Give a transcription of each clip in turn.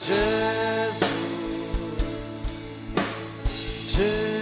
Gesù, Gesù,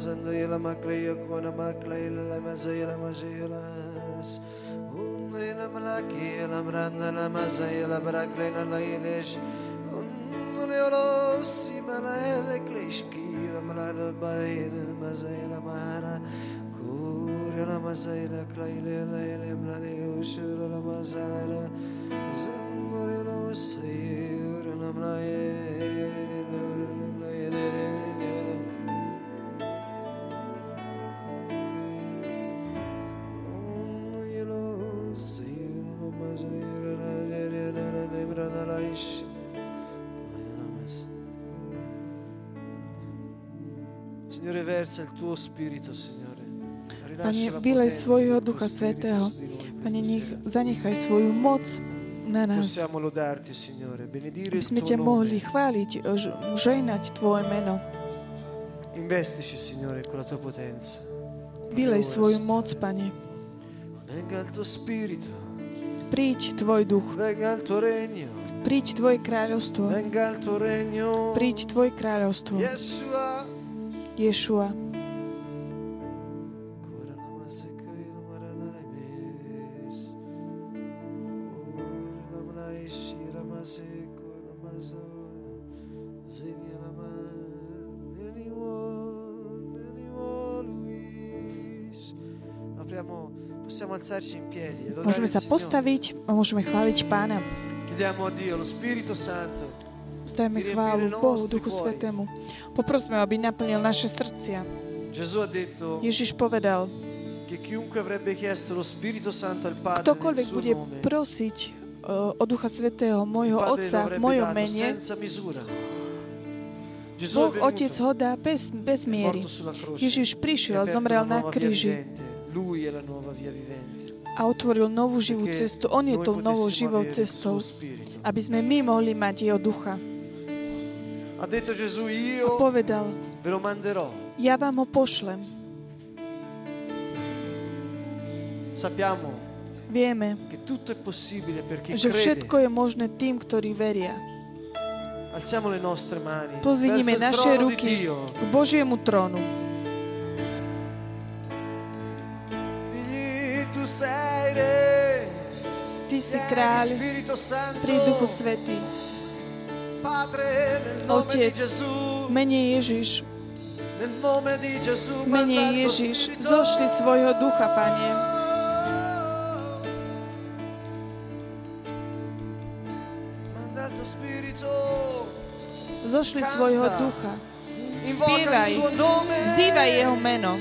brona la mazandoya la makleya kona makleya la mazoya la mazoya la Unne la malaki la branda la mazaya la braklena la ilesh Unne lo sima la ele kleshki la malada baye la mazaya la mahara Kure la mazaya la klaile la ele mlade ushura la mazara Zandore lo sayura la mlaye Pane, vylej svojho Ducha Svetého. Pane, nech zanechaj svoju moc na nás. Possiamo lodarti, Signore, benedire Aby sme ťa mohli chváliť, ž- žehnať Tvoje meno. Investici, Signore, con la tua potenza. Vylej svoju moc, Pane. Venga il tuo spirito, Príď Tvoj duch. venga il tuo regno, Príď Tvoje kráľovstvo. venga il tuo regno. Príď Tvoje kráľovstvo. Yeshua. Ješua. Môžeme sa postaviť a môžeme chváliť Pána. Chiediamo a Dio, lo Spirito Santo, Vzdajme chválu Bohu, Duchu Svetému. Poprosme, aby naplnil naše srdcia. Ježiš povedal, ktokoľvek bude prosiť uh, o Ducha Svetého, lo Otca v mojom mene, Boh Otec ho dá bez, bez miery. Ježiš e prišiel, zomrel na kríži a otvoril novú živú cestu. On je tou novou živou cestou, aby sme my mohli mať jeho ducha. Ha detto Gesù, A io povedal, ve lo manderò. ja vám ho pošlem. Sappiamo Vieme, che tutto è possibile per chi že všetko je možné tým, ktorí veria. Alziamo le nostre mani Pozvinime naše ruky Dio. k Božiemu trónu. Ty si kráľ Spirito Santo. pri Duchu Svetý. Otec, Mene Ježiš, mene Ježiš, zošli svojho ducha, Spirito, Zošli svojho ducha. Spievaj, vzývaj jeho meno.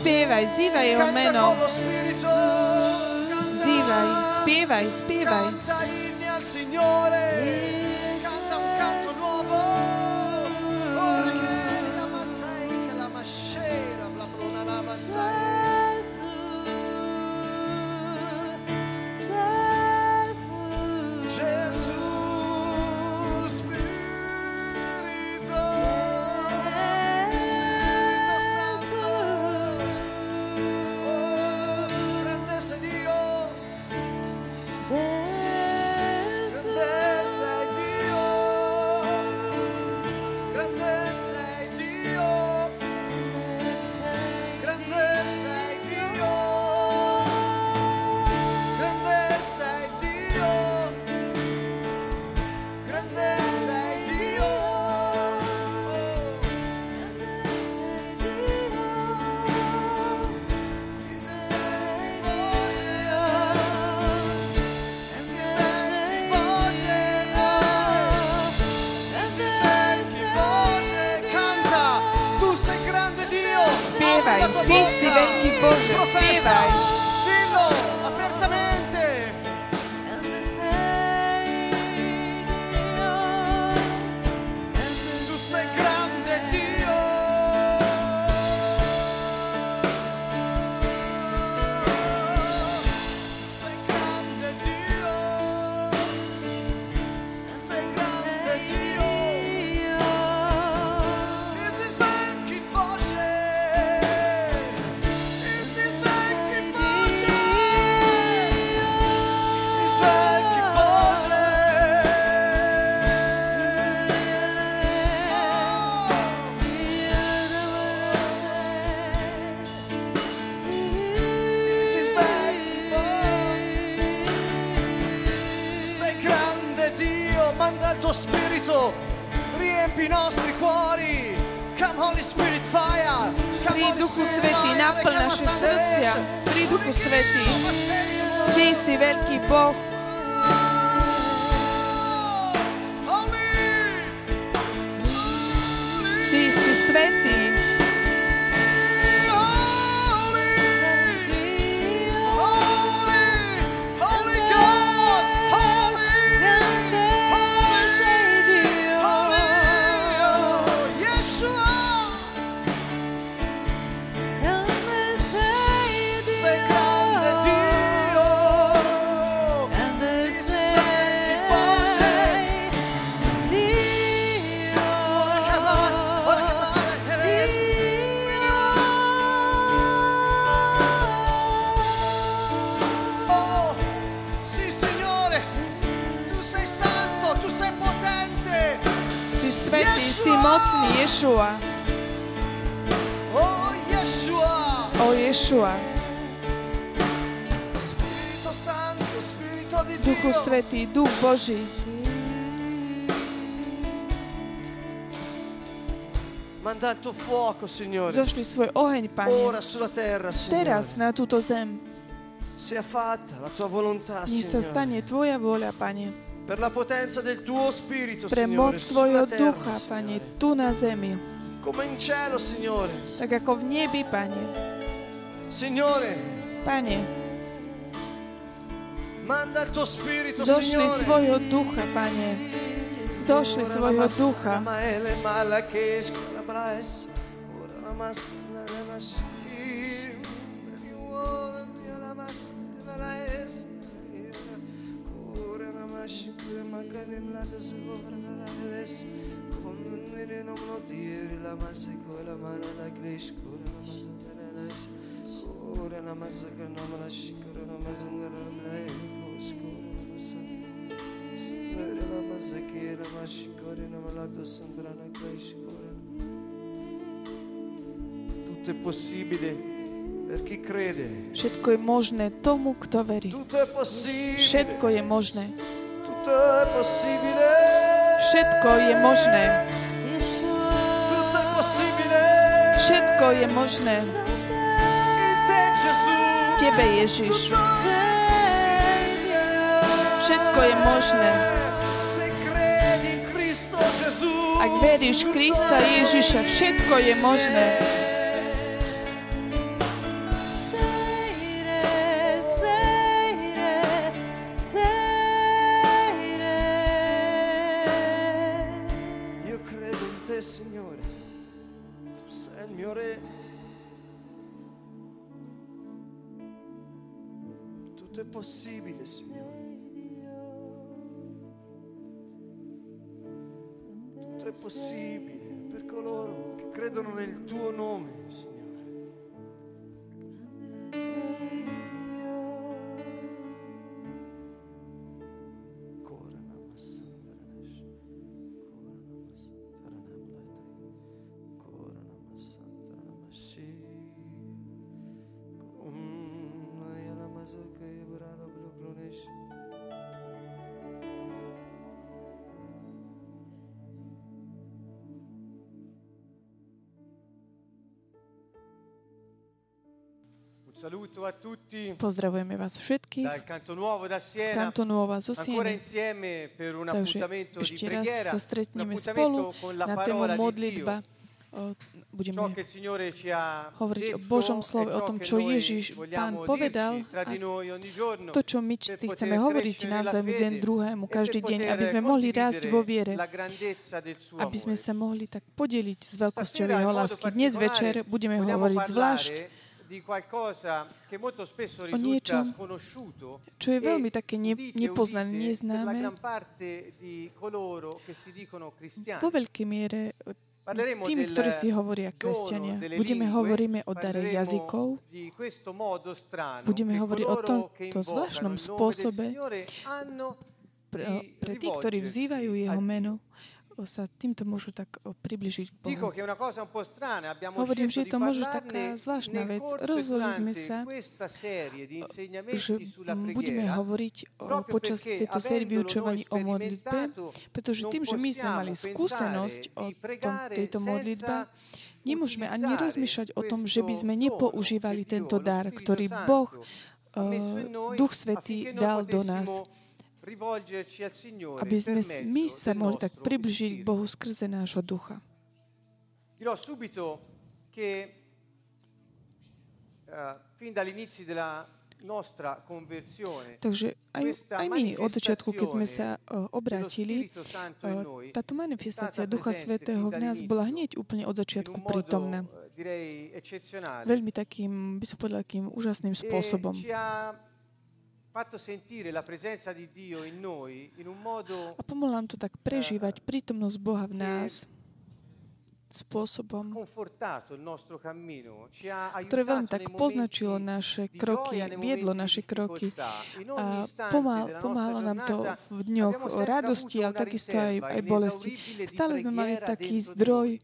Spievaj, vzývaj jeho meno. Vzývaj, spievaj, spievaj. Inni al Signore. Canta un canto nuovo. Ora che la che la mascera, bla bruna la massai. Boží. Manda il tuo fuoco, Signore. Zošli svoj oheň, Pane. Ora sulla terra, Signore. Teraz na túto zem. Sia fatta la tua volontà, Nech sa stane Tvoja vôľa, Pane. Per la potenza del tuo spirito, Pre Signore, moc Tvojho ducha, Pane, tu na zemi. Come in cielo, Signore. Tak ako v nebi, Pane. Signore, Pane, zošli Signore. svojho ducha, Pane. Zošli Ora svojho la massa, ducha. la maele, malakesh, la braes. Ora la massa, la la massa, la uova, la massa, la braes. Ora la massa, la makane, la tesora, la les. Come nelle non lo dire la massa, la mano, la klesh, ora la massa, la les. Ora la massa, che non me la shikora, la massa, la la ecos, ora la massa. Signore la masakera mashikore na malato sandrana kaishikore. Tutto è possibile per chi crede. Všetko je možné tomu, kto verí. Všetko je možné. Všetko je možné. Tutto è possibile. Všetko je možné. Tebe, Ježiš. Všetko je možné. Ak veríš Krista Ježiša, všetko je možné. Pozdravujeme vás všetkých z Siena. Kanto Nuova zo Sieny. Takže ešte raz sa stretneme spolu na tému modlitba. Budeme hovoriť o Božom slove, o tom, čo Ježiš Pán povedal a to, čo my chceme hovoriť navzájom jeden druhému e každý deň, aby sme mohli rásť vo viere, aby sme sa mohli tak podeliť s veľkosťou Jeho lásky. Dnes večer budeme hovoriť zvlášť parlare di qualcosa che molto spesso o risulta niečom, sconosciuto čo je veľmi e také ne, nepoznané, neznáme. gran parte di coloro che si dicono cristiani. Vo veľkej miere tými, ktorí si hovoria kresťania. Budeme hovoríme o dare jazykov, budeme hovoriť o tomto zvláštnom spôsobe pre, pre tých, ktorí vzývajú Jeho meno, sa týmto môžu tak približiť k Bohu. Hovorím, že je to možno taká zvláštna vec. Rozhodli sme sa, že budeme hovoriť o, počas tejto série vyučovaní o modlitbe, pretože tým, že my sme mali skúsenosť o tom, tejto modlitbe, nemôžeme ani rozmýšľať o tom, že by sme nepoužívali tento dar, ktorý Boh, noi Duch Svetý dal do nás, aby sme my sa mohli tak približiť k. Bohu skrze nášho ducha. Dirò subito che eh, fin dagli inizi della nostra conversione Takže aj, aj my od začiatku, keď sme sa uh, obrátili, uh, táto manifestácia Ducha Svetého v nás dall'inizio, bola hneď úplne od začiatku prítomná. Veľmi takým, by som povedala, takým úžasným spôsobom. e ci ha fatto sentire la presenza di Dio in noi in un modo A pomohlo nám to tak prežívať prítomnosť Boha v nás spôsobom, ktoré veľmi tak poznačilo naše kroky, viedlo naše kroky a pomáhalo nám to v dňoch radosti, ale takisto aj, aj bolesti. Stále sme mali taký zdroj,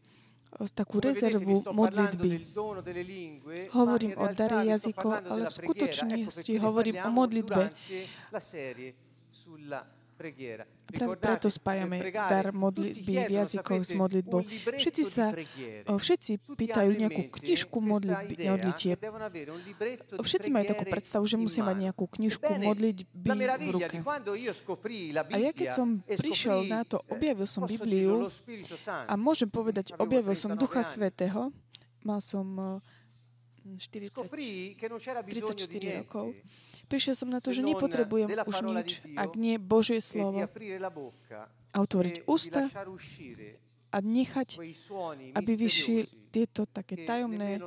takú rezervu modlitby. Hovorím o dare jazykov, ale v skutočnosti hovorím o modlitbe. Práve preto per spájame dar modlitby chiedono, jazykov s modlitbou. Všetci sa všetci pýtajú nejakú knižku modlitby, di Všetci majú takú predstavu, že musia mať nejakú knižku modlitby v ruke. A ja keď som e prišiel na to, eh, objavil som Bibliu a môžem povedať, objavil som 39 Ducha. Svetého, mal som eh, 40, Scoprì che non c'era bisogno di 34 rokov. Prišiel som na to, že nepotrebujem už nič, ak nie Božie di slovo, a otvoriť e ústa a nechať, aby vyšli tieto také tajomné,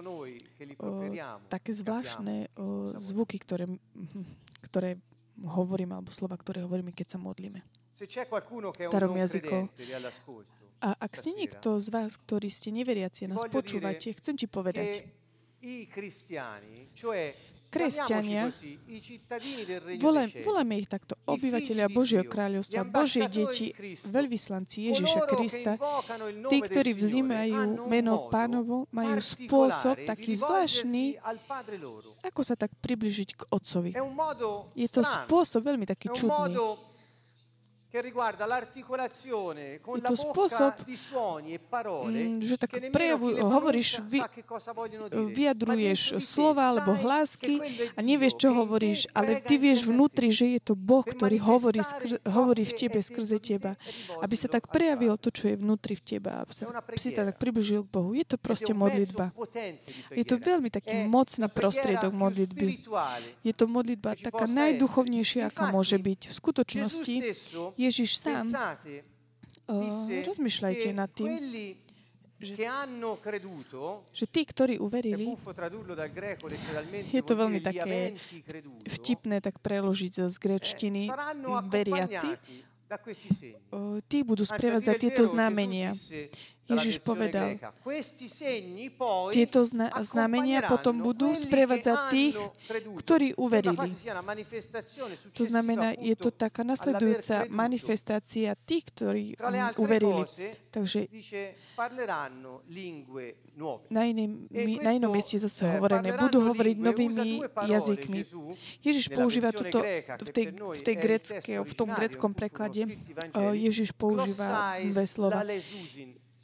o, také zvláštne o, zvuky, ktoré, ktoré hovoríme, alebo slova, ktoré hovoríme, keď sa modlíme. Non jazykov. A ak ste niekto z vás, ktorí ste neveriaci a nás počúvate, chcem ti povedať, che i cristiani, cioè Kresťania, voláme ich takto, obyvateľia Božieho kráľovstva, Božie deti, veľvyslanci Ježiša Krista, tí, ktorí un meno pánovo, majú spôsob taký zvláštny, ako sa tak približiť k Otcovi. Je to spôsob veľmi taký čudný. Che riguarda l'articolazione con Je la to bocca spôsob, di suoni e parole mm, že tak prejavu- hovoríš, vy- dire. vyjadruješ slova alebo hlásky a nevieš, čo hovoríš, ale ty vieš vnútri, že je to Boh, ktorý hovorí, ciò hovorí v tebe skrze teba, aby sa tak prejavilo to, čo je vnútri v teba, aby sa, si sa tak približil k Bohu. Je to proste modlitba. Je to veľmi taký la preghiera prostriedok modlitby. Je to modlitba taká possa najdúchovnejšia, aká môže byť. V skutočnosti Ježiš sám, disse rozmýšľajte nad tým, že- že tí, ktorí uverili, Je to veľmi také vtipné tak preložiť z eh, gréčtiny saranno veriaci, tí budú sprevádzať tieto znamenia. Ježiš povedal, Tieto zna- znamenia potom budú sprevádzať tých, ktorí uverili. To znamená, je to taká nasledujúca manifestácia tých, ktorí mm, uverili. Takže na, iném, E na inom mieste zase eh, hovorené, budú hovoriť novými jazykmi. Gesù, Ježiš používa toto v tej, v tej grecké, v tom greckom preklade. eh, Ježiš používa dve slova.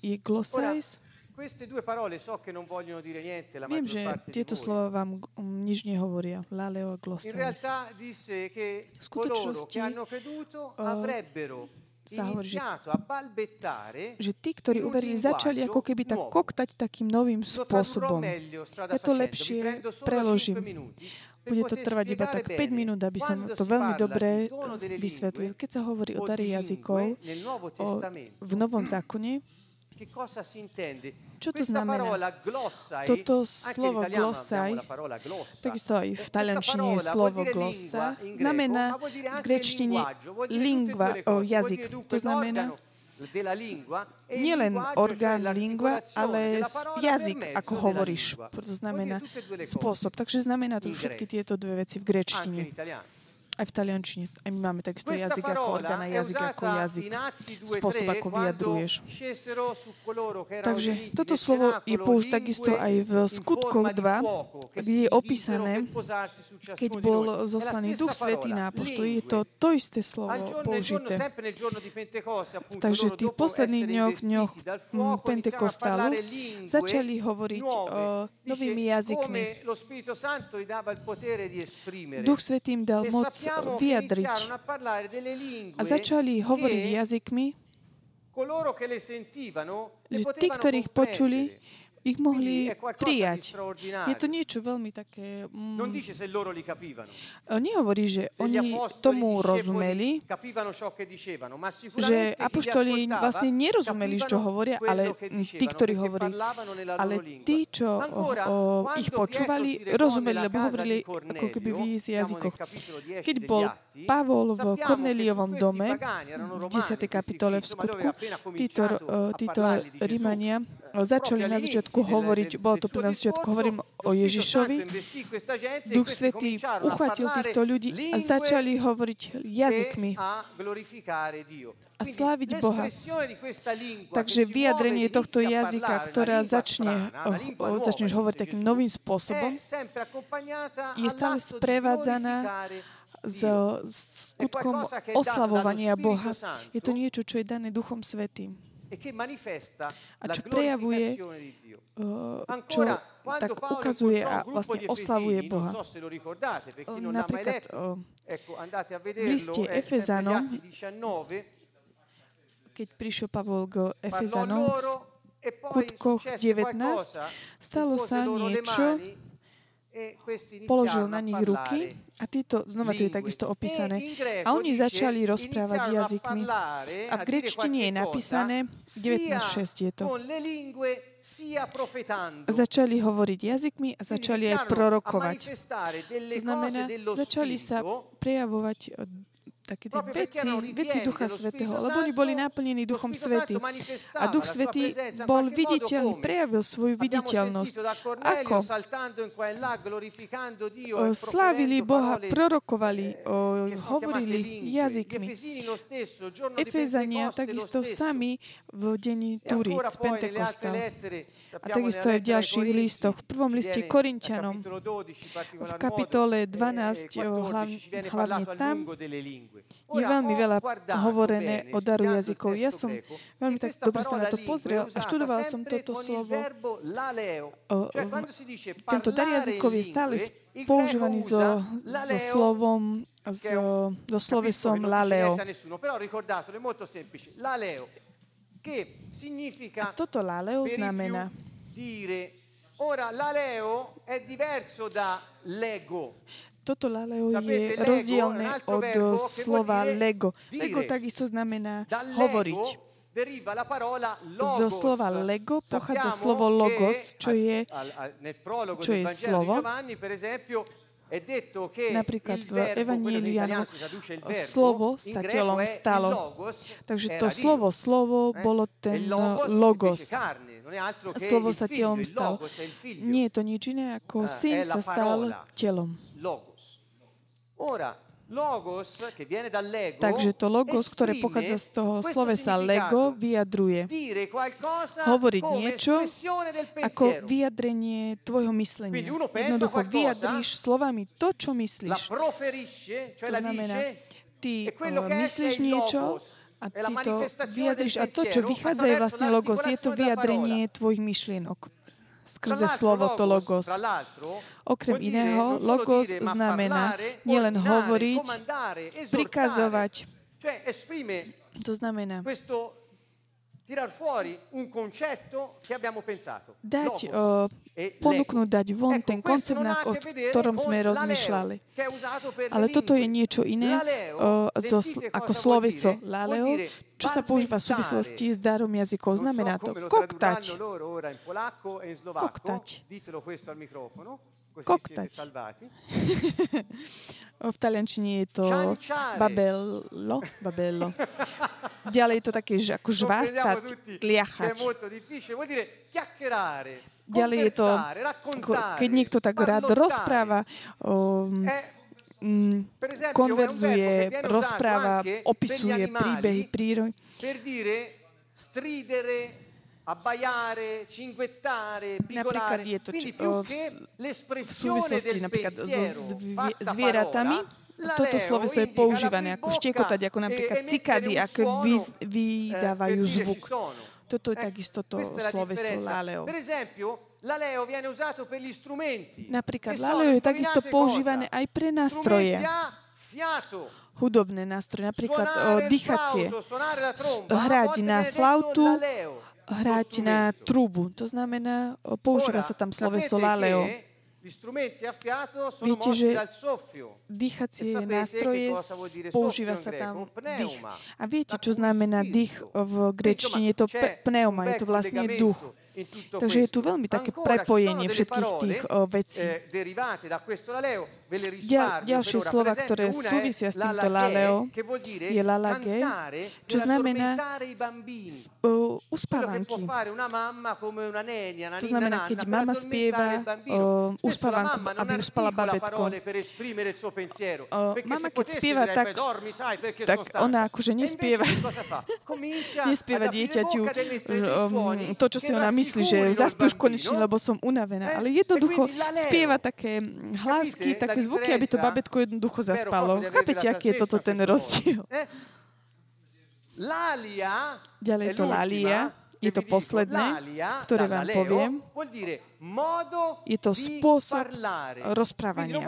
Je glosais, Queste due parole so che non vogliono dire niente la Viem, maggior parte di tieto slova vám um, nič nehovoria. Laleo a In realtà disse che coloro che hanno creduto eh, avrebbero sa hovorí, že- Že tí, ktorí uverili, začali ako keby tak koktať takým novým spôsobom. Ja to lepšie preložím. 5 minuti per Bude to trvať iba tak 5 bene minút, aby som to veľmi dobre vysvetlil. Keď sa hovorí o dare jazykov o, v Novom zákone, che cosa si intende? Čo to znamená? Toto slovo glossa. takisto aj v questa taliančine je slovo glossa, znamená v grečtine e le o jazyk. To znamená e il nie len linguaggio, orgán l'articolazione ale jazyk, ako hovoríš. To znamená e spôsob. Takže znamená to všetky tieto dve veci v grečtine. Aj v taliančine. Aj my máme takisto jazyk ako orgán jazyk ako jazyk. in Atti 2 Spôsob, ako vyjadruješ. Takže toto slovo je použité takisto aj v skutkoch forma di 2, fuoco, che kde je opísané, keď bol zoslaný Duch Svetý na apoštolí, je to to isté slovo použité. Takže tí dopo posledných dňoch, dňoch Pentekostálu začali hovoriť Dice, novými jazykmi. Duch Svetý im dal E moc vyjadriť. a začali hovoriť jazykmi, že tí, ich počuli. Ich mohli prijať. Je to niečo veľmi také... Mm, e, nehovorí, že oni tomu rozumeli, že apoštoli vlastne nerozumeli, čo hovoria, ale tí, ktorí hovorí, nella ale tí, čo o, o, ich počúvali, rozumeli, lebo hovorili ako keby v ich jazykoch. capitolo 10 Keď bol Pavol v Korneliovom dome, v romani 10. questi kapitole v skutku, títo, títo Rímania začali na začiatku hovoriť, bolo to na začiatku, hovorím o Ježišovi, Duch Svetý uchvatil týchto ľudí a začali hovoriť jazykmi. a sláviť Boha. Takže vyjadrenie tohto jazyka, ktorá začne, strana, una lingua o, nuova, začneš hovoriť takým novým spôsobom, je stále sprevádzaná s skutkom oslavovania Boha. Je to niečo, čo je dané Duchom Svetým. E A čo prejavuje. Uh, čo tak ukazuje a vlastne oslavuje Boha. mai Napríklad letto, ecco, andate a v liste Efezanom, Atti 19, keď prišiel Pavol k Efezanom, poi skutkoch successe 19 qualcosa, stalo sa niečo, e položil na nich ruky a títo, znova to je takisto opísané. A oni začali rozprávať jazykmi. A v grečtine je napísané, cosa, 19.6 je to. Začali hovoriť jazykmi a začali aj prorokovať. To znamená, začali sa prejavovať eh, také tie veci, veci Ducha Svetého, lebo oni boli naplnení Duchom Svetým. A Duch Svetý bol viditeľný, prejavil svoju viditeľnosť. Ako? O, Slávili Boha, prorokovali, hovorili jazykmi. Efezania takisto sami v deni Turíc, Pentekostal. A takisto aj v ďalších listoch. V prvom liste Korintianom, v kapitole 12, hlavne, hlavne tam, je veľmi veľa hovorené o daru jazykov. Ja som veľmi tak dobre sa na to pozrel a študoval som toto slovo. O, tento dar jazykov je stále používaný so, so slovom, so, so slovesom laleo. Che significa Toto laleo znamená, ora l'aleo è diverso da lego toto laleo je rozdielne od slova lego. Lego takisto znamená hovoriť. Zo slova lego pochádza slovo logos, čo je čo je slovo. Napríklad v verbo, slovo sa telom stalo. Takže to slovo, slovo Eh? bolo ten logos, che slovo sa telom il stal. logos è il figlio. Nie je to nič iné ako Eh, syn sa stal telom. Logos. Ora, logos, che viene dal lego, Takže to logos, ktoré pochádza z toho slovesa lego, vyjadruje hovoriť niečo ako vyjadrenie tvojho myslenia. Jednoducho vyjadríš slovami to, čo myslíš. To znamená, ty e uh, è myslíš niečo a ty to vyjadriš. A to, čo vychádza, je vlastne logos. Je to vyjadrenie tvojich myšlienok skrze slovo to logos. Okrem iného, logos znamená nielen hovoriť, prikazovať. To znamená tirar fuori un concetto che abbiamo pensato. Dať, uh, ponúknuť, dať von ecco, ten koncept, na, o ktorom sme rozmýšľali. Ale toto je niečo iné uh, zo, ako sloveso laleo, čo sa používa v súvislosti s darom jazykov. Znamená to koktať. Koktať. Koktať. v taliančine je to babello. babello. Ďalej je to také že ako žvástať, tliachať. Ďalej je to, keď niekto tak rád rozpráva, um, konverzuje, rozpráva, opisuje príbehy, prírody. Abbaiare, cinguettare, pigolare. Je to, Quindi più che l'espressione del pensiero zvieratami, toto slovo je používané ako štiekotať, ako napríklad cikády, ako vy, vydávajú zvuk. Toto je takisto to sloveso laleo. Napríklad laleo je takisto používané aj pre nástroje. Hudobné nástroje, napríklad o, dýchacie. Hrať na flautu, hrať na trúbu. To znamená, používa sa tam sloveso laleo. Viete, že dýchacie nástroje, používa sa tam dých. A viete, čo znamená dých v grečtine? Je to pneuma, je to vlastne duch. Takže je tu veľmi také prepojenie všetkých tých vecí. Ďal, ďalšie slova, ktoré súvisia s týmto laleo, je lalage, čo znamená uh, uspávanky. To znamená, keď mama spieva uspávanku, aby uspala babetko. Mama, keď spieva, tak, tak ona akože nespieva, nespieva dieťaťu um, to, čo si ona myslí, že zaspí už konečne, lebo som unavená. Ale jednoducho spieva také hlásky, také také zvuky, aby to babetko jednoducho zaspalo. Chápete, aký je toto ten rozdiel? Eh, Ďalej to lalia, je to posledné, ktoré vám poviem. Je to spôsob rozprávania.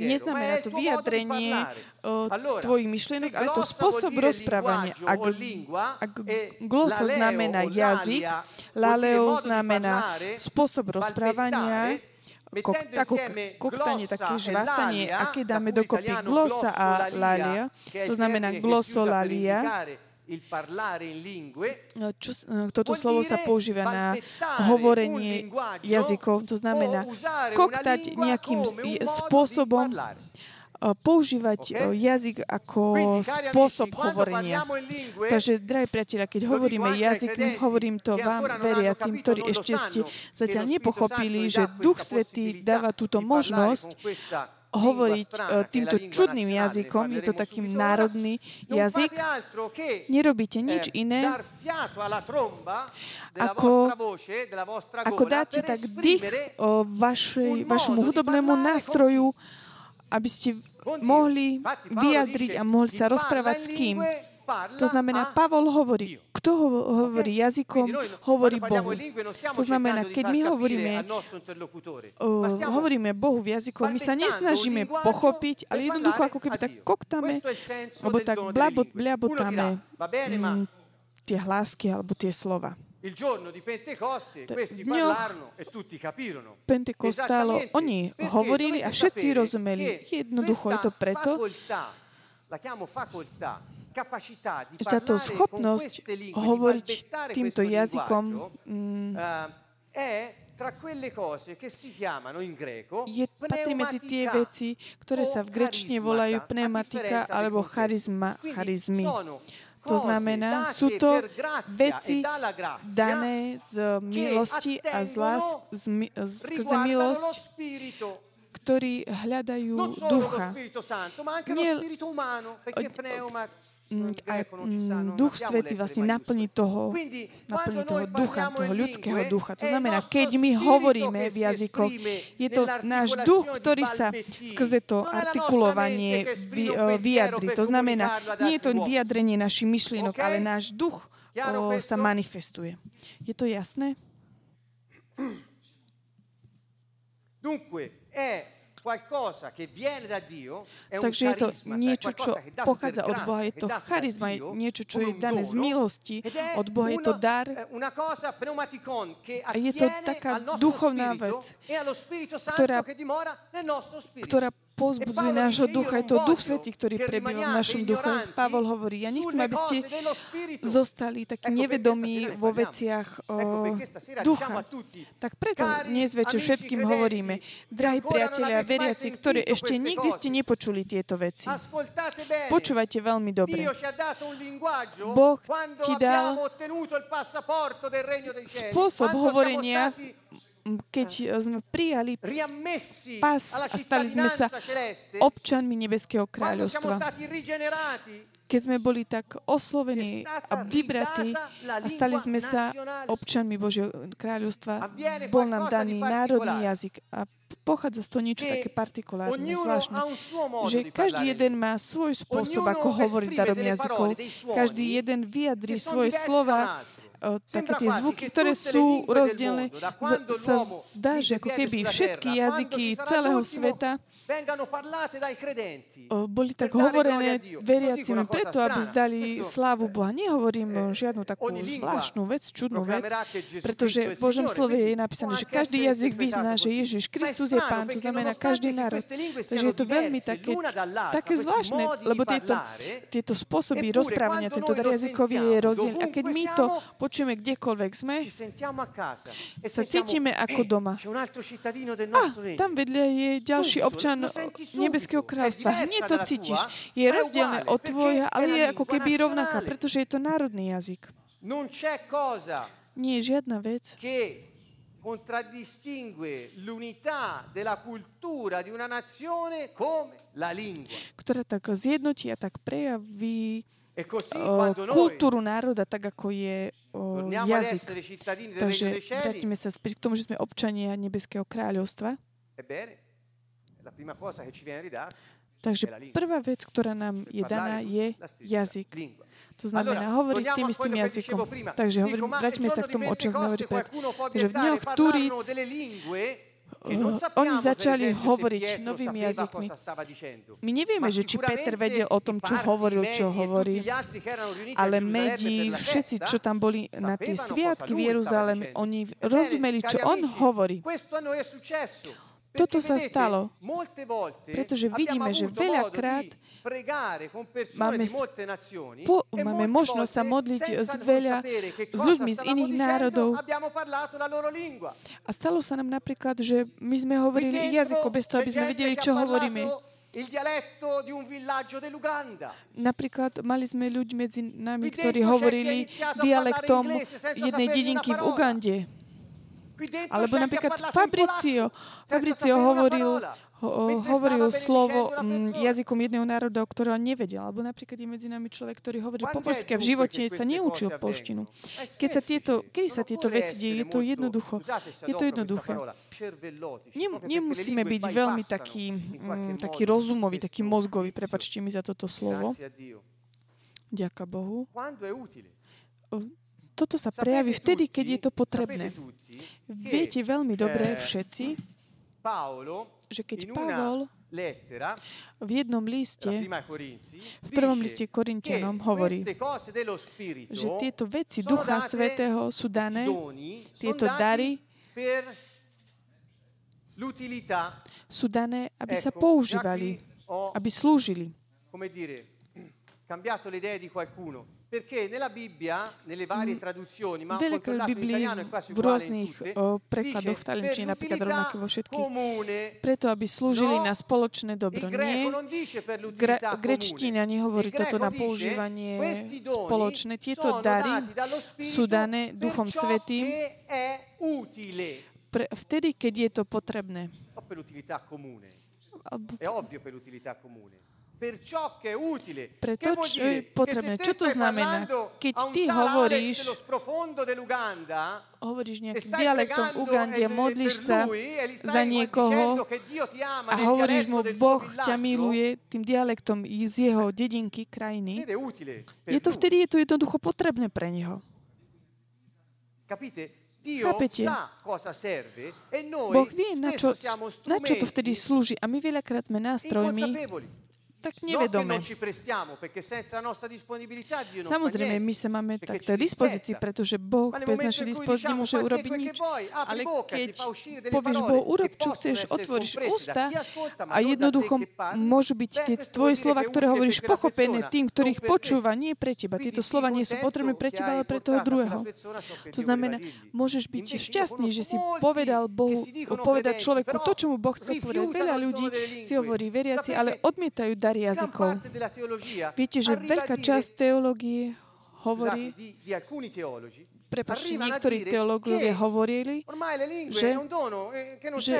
Neznamená to vyjadrenie tvojich myšlienok, ale to spôsob rozprávania. Ak, ak e glosa znamená jazyk, laleo znamená spôsob rozprávania, kok, tako, koktanie, také žvastanie, aké dáme dokopy glosa a lalia, to znamená glosolalia, no, čo, no, toto slovo sa používa na hovorenie jazykov, to znamená koktať nejakým spôsobom používať jazyk ako spôsob hovorenia. Takže, drahí priatelia, keď hovoríme jazyk, hovorím to vám, veriacim, ktorí ešte ste zatiaľ nepochopili, že Duch Svetý dáva túto možnosť hovoriť týmto čudným jazykom, je to takým národný jazyk, nerobíte nič iné, ako, ako dáte tak dých vašej, vašemu hudobnému nástroju, aby ste mohli vyjadriť a mohli sa rozprávať s kým. To znamená, Pavol hovorí, kto hovorí jazykom, hovorí Bohu. To znamená, keď my hovoríme, uh, hovoríme Bohu v jazyku, my sa nesnažíme pochopiť, ale jednoducho ako keby tak koktáme, alebo tak blabot, blabotáme mm, tie hlásky alebo tie slova. Il giorno di Pentecoste questi parlarono e tutti capirono. Pentekostálo oni hovorili a všetci rozumeli. Jednoducho je to preto, že táto schopnosť hovoriť týmto jazykom mm, je, patrí medzi tie veci, ktoré sa v grečne volajú pneumatika alebo charizma, charizmy. To znamená, sú to veci dané z milosti a z lás, z, skrze milosť, ktorí hľadajú ducha. Nie, Mm, a mm, Duch Svetý vlastne naplní toho, naplní toho ducha, toho ľudského ducha. To znamená, keď my hovoríme v jazykoch, je to náš duch, ktorý sa skrze to artikulovanie vyjadri. To znamená, nie je to vyjadrenie našich myšlienok, ale náš duch o, sa manifestuje. Je to jasné? Dunque, è Takže je to niečo, čo pochádza od Boha. Je to charizma, je niečo, čo je dané z milosti. Od Boha je to dar. A je to taká duchovná vec, ktorá, ktorá pozbudzuje nášho ducha. Je to Duch Svetý, ktorý prebýva v našom duchu. Pavol hovorí, ja nechcem, aby ste zostali takí nevedomí vo veciach o ducha. Tak preto dnes večer všetkým hovoríme, drahí priatelia a veriaci, ktorí ešte nikdy ste nepočuli tieto veci. Počúvajte veľmi dobre. Boh ti dal spôsob hovorenia keď eh, sme prijali pas a stali sme sa občanmi Nebeského kráľovstva, keď sme boli tak oslovení a vybratí a stali sme sa občanmi Božieho kráľovstva, bol nám daný národný jazyk a pochádza z toho niečo také partikulárne, zvláštne, že každý jeden má svoj spôsob, ako hovoriť darom jazykov, každý jeden vyjadrí svoje slova také tie zvuky, ktoré sú rozdielne, sa zdá, že ako keby všetky jazyky celého sveta boli tak hovorené veriacim preto, aby zdali slávu Boha. Nehovorím žiadnu takú zvláštnu vec, čudnú vec, pretože v Božom slove je napísané, že každý jazyk vyzná, že Ježiš Kristus je Pán, to znamená každý národ. Takže je to veľmi také, také zvláštne, lebo tieto, tieto spôsoby rozprávania, tento jazykový je rozdiel. A keď my to počujeme kdekoľvek sme, sa cítime ako doma. A tam vedľa je ďalší občan Nebeského kráľstva. Hneď to cítiš. Je rozdielne od tvoja, ale je ako keby rovnaká, pretože je to národný jazyk. Nie je žiadna vec, contraddistingue l'unità della cultura di una nazione come la lingua. Ktorá tak zjednotí a tak prejaví e kultúru národa, tak ako je o, jazyk. Takže vrátime sa späť k tomu, že sme občania Nebeského kráľovstva. Takže prvá vec, ktorá nám je daná, je jazyk. To znamená hovoriť tým istým jazykom. Takže hovorím, vráťme sa k tomu, o čom sme hovorili pred. Takže v dňoch Turíc oni začali hovoriť novými jazykmi. My nevieme, že či Peter vedel o tom, čo hovoril, čo hovorí, ale médií, všetci, čo tam boli na tie sviatky v Jeruzaleme, oni rozumeli, čo on hovorí. Toto sa stalo, pretože vidíme, že veľakrát máme, po, máme možnosť sa modliť s veľa s ľuďmi z iných národov. A stalo sa nám napríklad, že my sme hovorili jazyko bez toho, aby sme vedeli, čo hovoríme. Napríklad mali sme ľudí medzi nami, ktorí hovorili dialektom jednej dedinky v Ugande. Alebo napríklad Fabricio. Fabricio hovoril, ho, hovoril slovo m, mm, jazykom jedného národa, ktorého nevedel. Alebo napríklad je medzi nami človek, ktorý hovorí po polsky a v živote sa neučil polštinu. Keď sa tieto, kedy sa tieto veci dejú, je to jednoducho. Je to jednoduché. Nem, nemusíme byť veľmi taký, m, taký rozumový, taký mozgový, prepačte mi za toto slovo. Ďaká Bohu toto sa prejaví vtedy, keď je to potrebné. Viete veľmi dobre všetci, že keď Pavol v jednom liste, v prvom liste Korintianom hovorí, že tieto veci Ducha Svetého sú dané, tieto dary sú dané, aby sa používali, aby slúžili. Cambiato le idee di qualcuno. Perché nella Bibbia, nelle varie traduzioni, ma controllato in italiano è quasi uguale in tutte, prekladoch v taliančine napríklad rovnaké vo všetkých. Preto, aby slúžili na spoločné dobro. Nie, gra, grečtina nehovorí toto na používanie spoločné. Tieto dary sú dané Duchom Svetým pre, vtedy, keď je to potrebné. È ovvio per l'utilità comune. Preto, čo je potrebné. Čo to znamená? Keď ty hovoríš, hovoríš nejakým dialektom Ugandy a modlíš sa za niekoho a hovoríš mu, Boh ťa miluje tým dialektom z jeho dedinky, krajiny, je to vtedy je to jednoducho potrebné pre neho. Chápete? E boh vie, na čo, na čo to vtedy slúži. A my veľakrát sme nástrojmi, tak nevedome. Samozrejme, my sa máme takto dispozícii, pretože Boh bez našej dispozície nemôže urobiť nič. Ale keď povieš Bohu, urob, čo chceš, otvoríš ústa a jednoducho môžu byť tie tvoje slova, ktoré hovoríš, pochopené tým, ktorých počúva, nie pre teba. Tieto slova nie sú potrebné pre teba, ale pre toho druhého. To znamená, môžeš byť šťastný, že si povedal Bohu, povedať človeku to, čo mu Boh chce povedať. Veľa ľudí si hovorí veriaci, ale odmietajú dar jazykov. Viete, že veľká časť teológie hovorí, prepačte, niektorí teológovia hovorili, že, že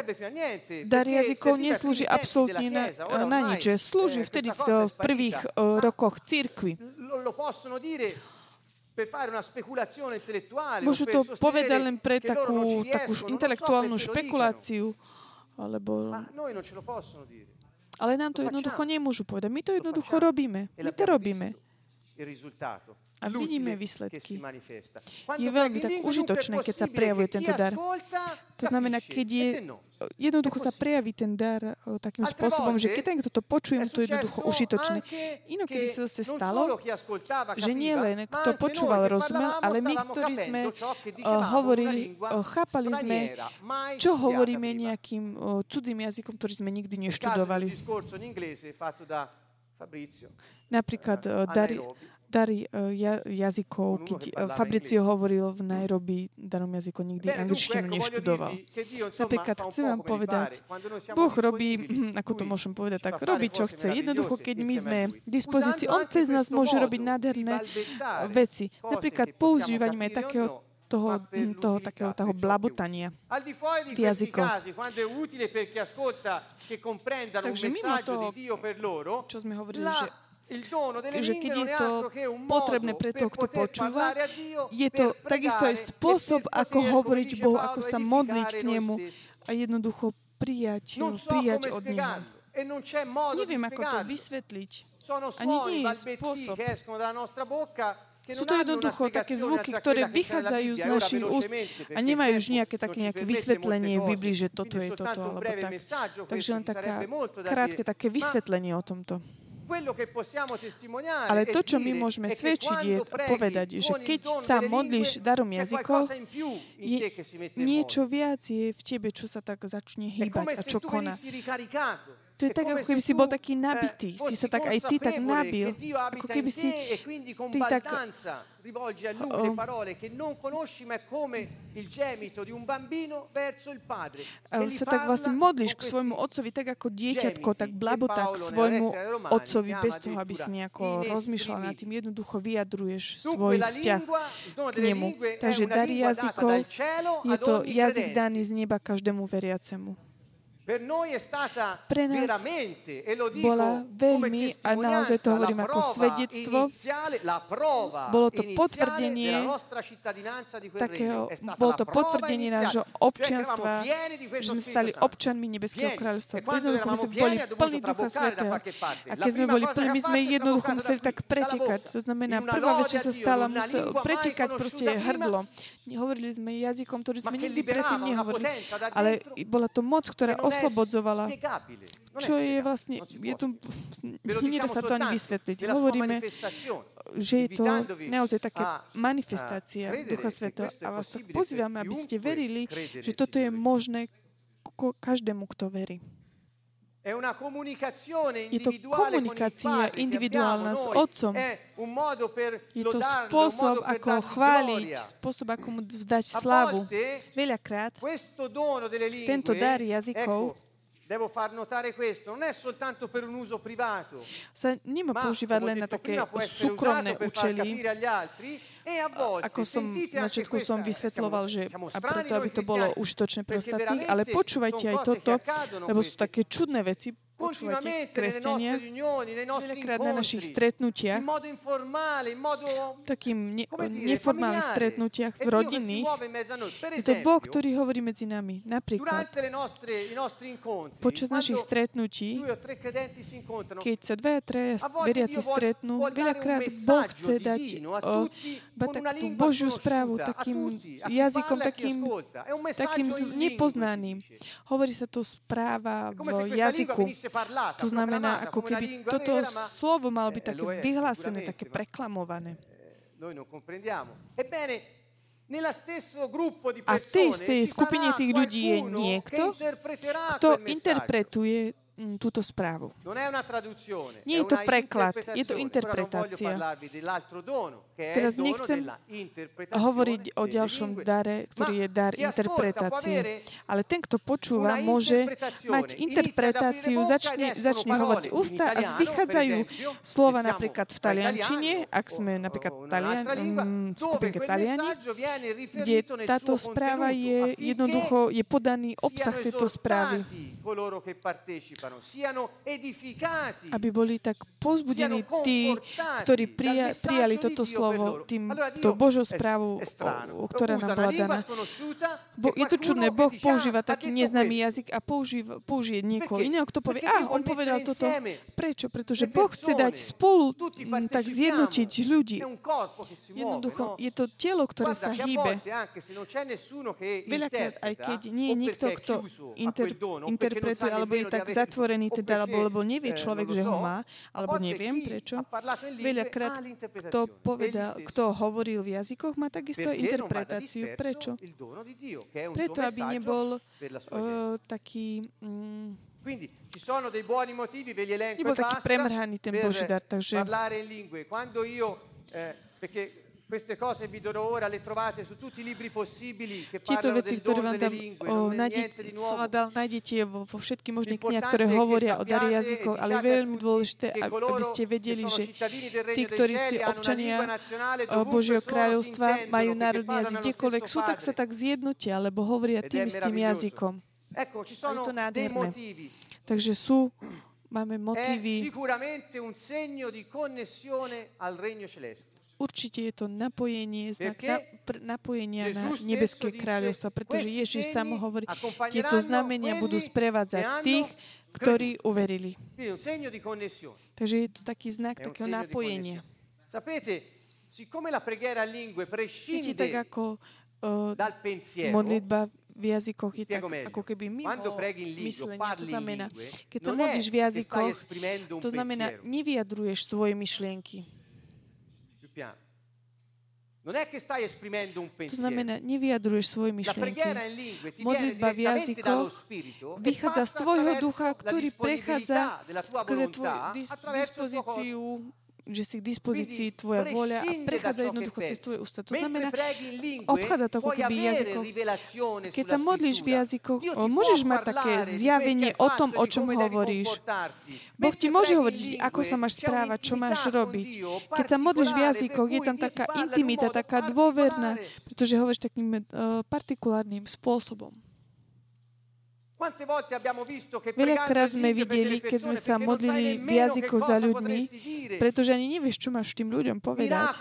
dar jazykov neslúži absolútne na, na nič, že slúži vtedy v, v prvých uh, rokoch církvy. Môžu to povedať len pre takú, takú intelektuálnu špekuláciu, alebo... Ale nám to jednoducho nemôžu povedať. My to jednoducho robíme. My to robíme. A vidíme výsledky. Je veľmi tak užitočné, keď sa prejavuje tento dar. To znamená, keď je, jednoducho sa prejaví ten dar takým spôsobom, že keď ten, kto to počuje, mu to je jednoducho užitočné. Inokedy sa zase stalo, že nie len kto počúval, rozumel, ale my, ktorí sme hovorili, chápali sme, čo hovoríme nejakým cudzím jazykom, ktorý sme nikdy neštudovali. Napríklad dary, dary jazykov, keď Fabricio hovoril v Nairobi darom jazyku, nikdy angličtinu neštudoval. Napríklad chcem vám povedať, Boh robí, hm, ako to môžem povedať, tak robí, čo chce. Jednoducho, keď my sme v dispozícii, On cez nás môže robiť nádherné veci. Napríklad používaním aj takého toho, hm, toho takého toho blabotania v jazykoch. Takže mimo toho, čo sme hovorili, že že keď je to potrebné pre toho, kto počúva, je to takisto aj spôsob, ako hovoriť Bohu, ako sa modliť k Nemu a jednoducho prijať, prijať od Neho. E Neviem, ako to vysvetliť. Ani nie je spôsob. Sú to jednoducho také zvuky, ktoré vychádzajú z našich úst a nemajú už nejaké také nejaké vysvetlenie v Biblii, že toto je toto alebo tak. Takže len taká krátke také vysvetlenie o tomto. Ale to, čo my môžeme svedčiť, je povedať, že keď sa modlíš darom jazykov, je niečo viac je v tebe, čo sa tak začne hýbať a čo koná. To je tak, ako keby si bol taký nabitý. Eh, si sa tak aj ty tak nabil. Ako keby si e ty tak... rivolgi a lui le parole che non conosci, ma è come il gemito di un bambino verso il padre. E sa tak vlastne modlíš k svojmu otcovi, tak ako dieťatko, tak blabota k svojmu otcovi, bez toho, aby si nejako rozmýšľal nad tým. Jednoducho vyjadruješ svoj vzťah k nemu. Takže dar jazykov je to jazyk daný z neba každému veriacemu. Pre nás bola veľmi, a naozaj to hovorím ako svedectvo, bolo to potvrdenie takého, bolo to potvrdenie nášho občianstva, že sme stali občanmi Nebeského kráľovstva. Jednoducho my sme boli plní Ducha Svetého. A keď sme boli plní, my sme jednoducho museli tak pretekať. To znamená, prvá vec, čo sa stala, musel pretekať proste hrdlo. Hovorili sme jazykom, ktorý sme nikdy predtým nehovorili. Ale bola to moc, ktorá oslobodzovala. Čo je vlastne, je to, nedá sa to ani vysvetliť. Hovoríme, že je to naozaj také manifestácia Ducha Svetého. A vás tak pozývame, aby ste verili, že toto je možné každému, kto verí. Je to komunikácia individuálna s Otcom. Je to spôsob, ako chváliť, spôsob, ako mu vzdať slavu. Veľakrát tento dar jazykov Devo far notare questo, non è soltanto per un uso privato, sa nemá používať len na také súkromné účely, E ako som na začiatku som vysvetloval, že a preto, aby to bolo užitočné pre ostatných, ale počúvajte aj toto, lebo sú také čudné veci, počúvate kresťania, veľakrát na našich stretnutiach, takým ne, neformálnych stretnutiach v rodiny, je to Boh, ktorý hovorí medzi nami. Napríklad, počas našich stretnutí, keď sa dvaja, traja veriaci stretnú, veľakrát Boh chce dať o, takú Božiu správu takým jazykom, takým, takým nepoznaným. Hovorí sa to správa v jazyku. To znamená, ako keby toto slovo malo byť také vyhlásené, také preklamované. A v tej istej skupine tých ľudí je niekto, kto interpretuje túto správu. Nie je to preklad, je to interpretácia. Teraz nechcem hovoriť o ďalšom dare, ktorý je dar interpretácie. Ale ten, kto počúva, môže mať interpretáciu, začne, začne hovoriť ústa a vychádzajú slova napríklad v taliančine, ak sme napríklad talian, mm, skupinke taliani, kde táto správa je jednoducho, je podaný obsah tejto správy aby boli tak pozbudení tí, ktorí prija, prijali toto slovo, týmto Božou správu, o, ktorá nám bola daná. Bo, je to čudné, Boh používa taký neznámy jazyk a používa, použije niekoho iného, kto povie, a on povedal toto. Prečo? Pretože Boh chce dať spolu, tak zjednotiť ľudí. Jednoducho, je to telo, ktoré sa hýbe. Veľakrát, aj keď nie je nikto, kto inter, interpretuje alebo je tak zatvorený, zatvorený, teda, alebo, lebo nevie človek, že ho má, alebo neviem prečo. Veľakrát, kto povedal, kto hovoril v jazykoch, má takisto interpretáciu. Prečo? Preto, aby nebol uh, taký... Mm, Quindi ci sono dei buoni motivi, ve li elenco e basta, takže... parlare in lingue. Quando io, eh, perché Queste cose vi do ora, le trovate su tutti i libri possibili che parlano del dono delle lingue, o, nuovo. Dal, nájdete vo, vo všetkých možných knihách, ktoré hovoria o dare jazykov, ale veľmi dôležité, aby ste vedeli, že tí, ktorí si občania Božieho kráľovstva, majú národný jazyk kdekoľvek sú, tak sa tak zjednotia, lebo hovoria tým istým jazykom. Ecco, ci sono dei motivi. Takže sú máme motívy. È sicuramente un segno di connessione al regno celeste. Určite je to napojenie, znak na, pr, napojenia na nebeské kráľovstvo, pretože Ježiš sám hovorí, tieto znamenia budú sprevádzať tých, ktorí uverili. Takže je to taký znak takého napojenia. Viete, tak ako uh, modlitba v jazykoch je tak ako keby mimo myslenia. To znamená, keď sa modlíš v jazykoch, to znamená, nevyjadruješ svoje myšlienky piano. Non è che stai esprimendo un pensiero. To znamená, nevyjadruješ svoje myšlienky. Modlitba v jazykoch vychádza z tvojho ducha, ktorý prechádza skrze tvoju dispozíciu že si k dispozícii tvoja voľa a prechádza jednoducho cez tvoje ústa. To znamená, odchádza to ako keby jazyko. Keď sa modlíš v jazykoch, môžeš mať také zjavenie o tom, o čom hovoríš. Boh ti môže hovoriť, ako sa máš správať, čo máš robiť. Keď sa modlíš v jazykoch, je tam taká intimita, taká dôverná, pretože hovoríš takým uh, partikulárnym spôsobom. Veľakrát sme videli, keď sme sa modlili v jazykoch za ľuďmi, pretože ani nevieš, čo máš tým ľuďom povedať.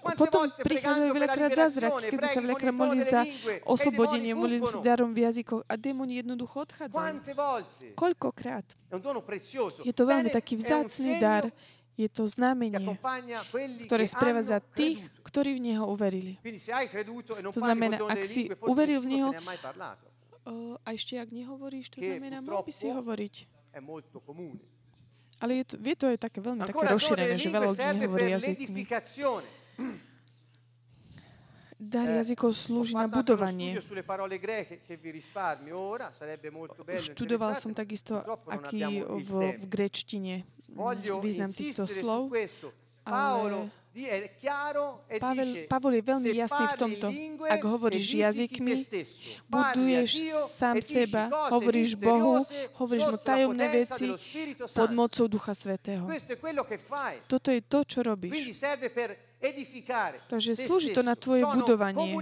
A potom prichádzajú veľakrát zázraky, keď sa veľakrát modlili za oslobodenie, modlili sa darom v jazykoch a démoni jednoducho odchádzajú. Koľkokrát? Je to veľmi taký vzácný dar, je to znamenie, ktoré sprevádza tých, ktorí v Neho uverili. E to znamená, ak si uveril v Neho, A ešte, ak nehovoríš, to znamená, mal by si hovoriť. Ale je to, vie to je také veľmi také rozšírené, že veľa ľudí nehovorí jazykmi. Dar eh, jazykov slúži na budovanie. Študoval som takisto, aký v, v grečtine význam týchto slov, ale Pavel, Pavel je veľmi jasný v tomto. Ak hovoríš jazykmi, buduješ sám seba, hovoríš Bohu, hovoríš mu tajomné veci pod mocou Ducha Svetého. Toto je to, čo robíš. Takže slúži to na tvoje budovanie.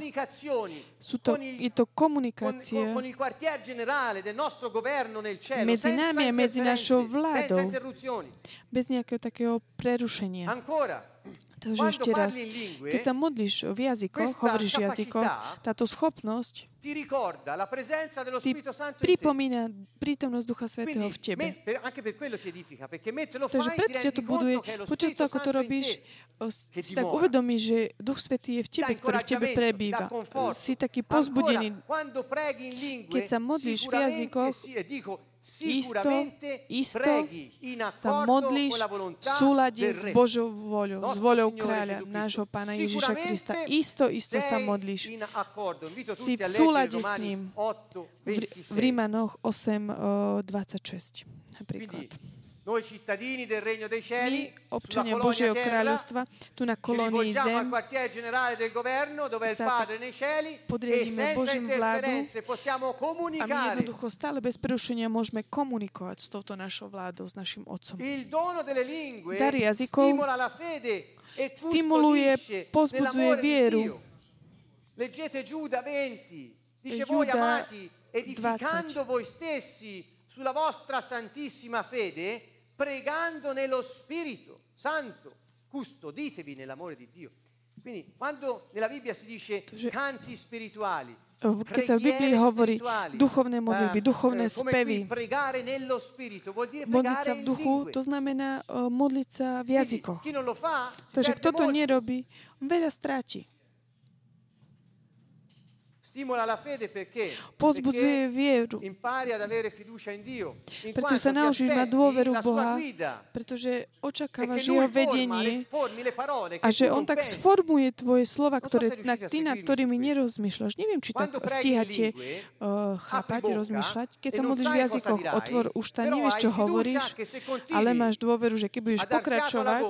Sú to, je to komunikácia medzi nami a medzi našou vládou. Bez nejakého takého prerušenia. Takže ešte raz, keď sa modlíš v jazykoch, hovoríš v jazykoch, táto schopnosť ti pripomína prítomnosť Ducha Svetého v tebe. Takže preto ťa to buduje. Počas toho, ako to robíš, si tak uvedomíš, že Duch Svetý je v tebe, ktorý v tebe prebýva. Si taký pozbudený. Keď sa modlíš v jazykoch, isto, isto sa modlíš v súlade s Božou voľou, s voľou kráľa, nášho Pána Ježiša Krista. Isto, isto sa modlíš. Si v súlade s ním. V, v Rímanoch 8, 26 napríklad. Noi cittadini del regno dei cieli, My, občania Božieho kráľovstva, tu na kolónii zem, al quartier generale del governo, dove è il Padre nei cieli, e senza interferenze possiamo comunicare. A my jednoducho stále bez prerušenia môžeme komunikovať s touto našou vládou, s našim Otcom. Il dono delle lingue Dar jazykov stimola la fede e stimuluje, pozbudzuje vieru. Leggete Giuda 20, dice voi amati, edificando 20. voi stessi sulla vostra santissima fede, pregando nello Spirito Santo, custoditevi nell'amore di Dio. Quindi quando nella Bibbia si dice canti spirituali, keď sa v Biblii hovorí duchovné modlitby, duchovné spevy, modliť sa v duchu, to znamená modliť sa v jazykoch. Takže kto to nerobí, veľa stráti. Pozbudzuje vieru. Preto sa naučíš mať dôveru Boha, pretože očakávaš jeho vedenie a že On tak sformuje tvoje slova, ktoré, na, ty, nad ktorými nerozmýšľaš. Neviem, či tak stíhate uh, chápať, rozmýšľať. Keď sa modlíš v jazykoch, otvor ústa, nevieš, čo hovoríš, ale máš dôveru, že keď budeš pokračovať,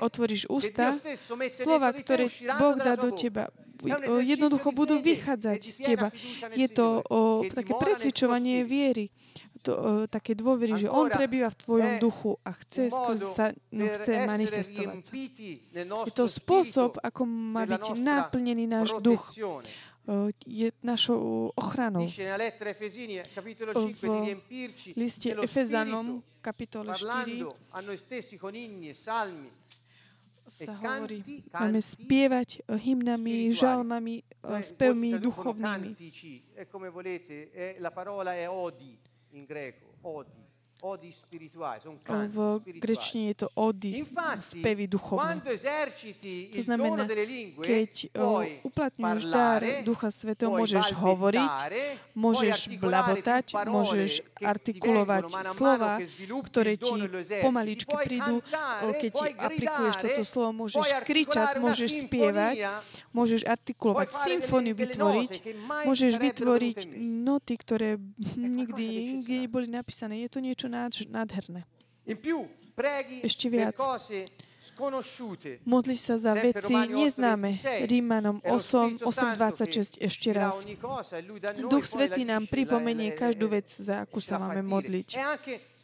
otvoríš ústa, slova, ktoré Boh dá do teba, jednoducho budú vychádzať z teba. Je to o, také presvičovanie viery, to, o, také dôvery, že On prebýva v tvojom duchu a chce, sa, no, chce manifestovať sa. Je to spôsob, ako má byť naplnený náš duch. je našou ochranou. V liste Efezanom, kapitole 4, sa hovorí, máme spievať hymnami, žalmami, spevmi duchovnými. V grečtine je to ody, spevy duchovné. To znamená, keď uplatňuješ dar Ducha Svetého, môžeš hovoriť, môžeš blabotať, môžeš artikulovať slova, ktoré ti pomaličky prídu. Keď ti aplikuješ toto slovo, môžeš kričať, môžeš spievať, môžeš artikulovať symfóniu vytvoriť, môžeš vytvoriť noty, ktoré nikdy, nikdy neboli napísané. Je to niečo niečo nádherné. Ešte viac. Modli sa za veci neznáme. Rímanom 8, 8.26 ešte raz. Duch Svetý nám pripomenie každú vec, za akú sa máme modliť.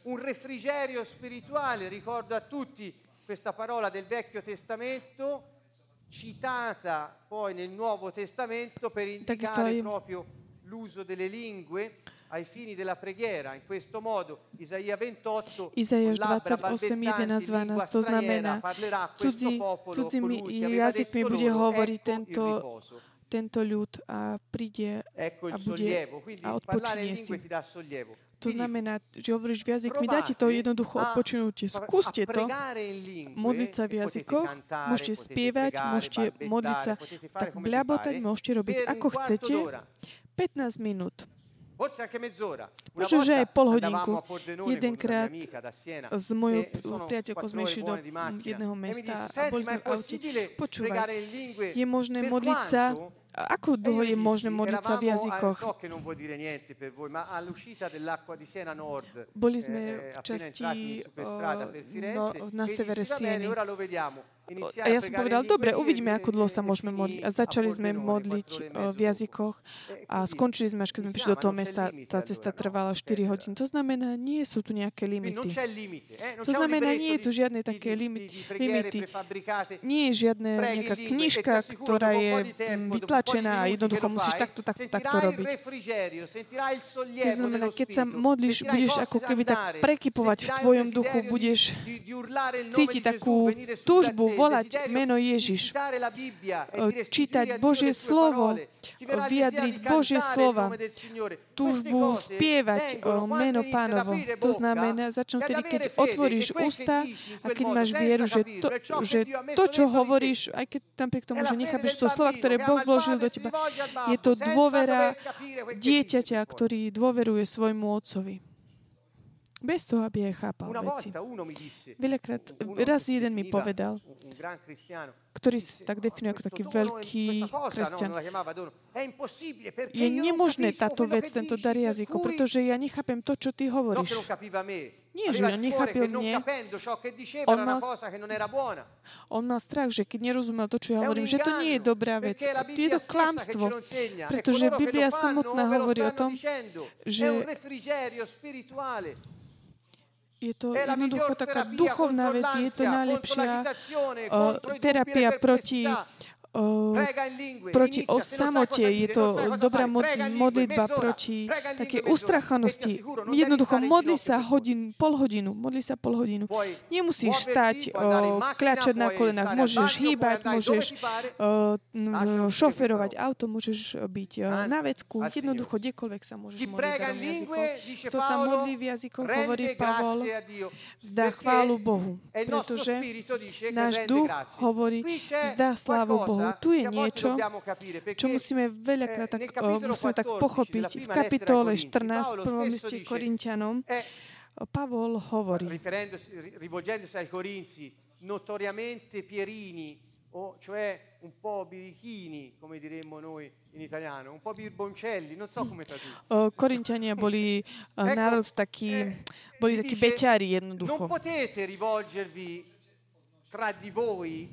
un refrigerio spirituale, ricordo a tutti questa parola del Vecchio Testamento citata poi nel Nuovo Testamento per indicare proprio l'uso delle lingue ai fini della preghiera. In questo modo Isaia 28 Izaiáš 28, 11, 12, to znamená, cudzí, cudzími jazykmi bude hovoriť tento, tento ľud a príde a bude a odpočinie si. To znamená, že hovoríš v jazykmi, dáte to jednoducho odpočinutie. Skúste to, modliť sa v jazykoch, môžete spievať, môžete modliť sa tak bľabotať, môžete robiť ako chcete. 15 minút. Možno, že aj pol hodinku. Jedenkrát s mojou priateľkou sme išli do jedného mesta a boli sme v aute. Počúvaj, je možné modliť sa ako dlho je možné modliť sa v jazykoch? Boli sme v časti no, na severe Sieny a ja som povedal, dobre, uvidíme, ako dlho sa môžeme modliť. A začali sme modliť v jazykoch a skončili sme, až keď sme prišli do toho mesta, tá cesta trvala 4 hodiny. To znamená, nie sú tu nejaké limity. To znamená, nie je tu žiadne také limity. Nie je žiadna nejaká knižka, ktorá je vytlačená a jednoducho musíš takto, takto, takto robiť. To znamená, keď sa modlíš, budeš ako keby tak prekypovať v tvojom duchu, budeš cítiť takú túžbu volať meno Ježiš, čítať Božie slovo, vyjadriť Božie slova, túžbu spievať meno pánovo. To znamená, začnú tedy, keď otvoríš ústa a keď máš vieru, že to, že to čo hovoríš, aj keď napriek tomu, že nechápeš to slova, ktoré Boh vložil do teba, je to dôvera dieťaťa, ktorý dôveruje svojmu otcovi. Bez toho, aby aj chápal veci. Veľakrát, raz jeden mi povedal, ktorý sa tak definuje ako taký veľký kresťan. Je nemožné táto vec, tento dar jazykov, pretože ja nechápem to, čo ty hovoríš. Nie, že on nechápil mne. On mal, on mal strach, že keď nerozumel to, čo ja hovorím, že to nie je dobrá vec. Je to klamstvo, pretože Biblia samotná hovorí o tom, že je to jednoducho taká duchovná vec, je to najlepšia uh, terapia proti proti o samote, je to dobrá modlitba proti také ustrachanosti. Jednoducho modli sa hodin, pol hodinu, modli sa pol hodinu. Nemusíš stať, kľačať na kolenách, môžeš hýbať, môžeš šoferovať auto, môžeš byť na vecku, jednoducho kdekoľvek sa môžeš modliť. Kto sa modlí v jazykoch, hovorí Pavol, vzdá chválu Bohu, pretože náš duch hovorí, vzdá slávu Bohu. Tu je niečo, čo musíme veľakrát tak, musíme tak pochopiť. V kapitole 14, prvom liste Korintianom, Pavol hovorí, rivolgendosi ai Corinzi, notoriamente pierini, o cioè un po' birichini, come diremmo noi in italiano, un po' birboncelli, non so come tradurre. Korintiania boli národ taký, boli takí beťari jednoducho. Non potete rivolgervi tra di voi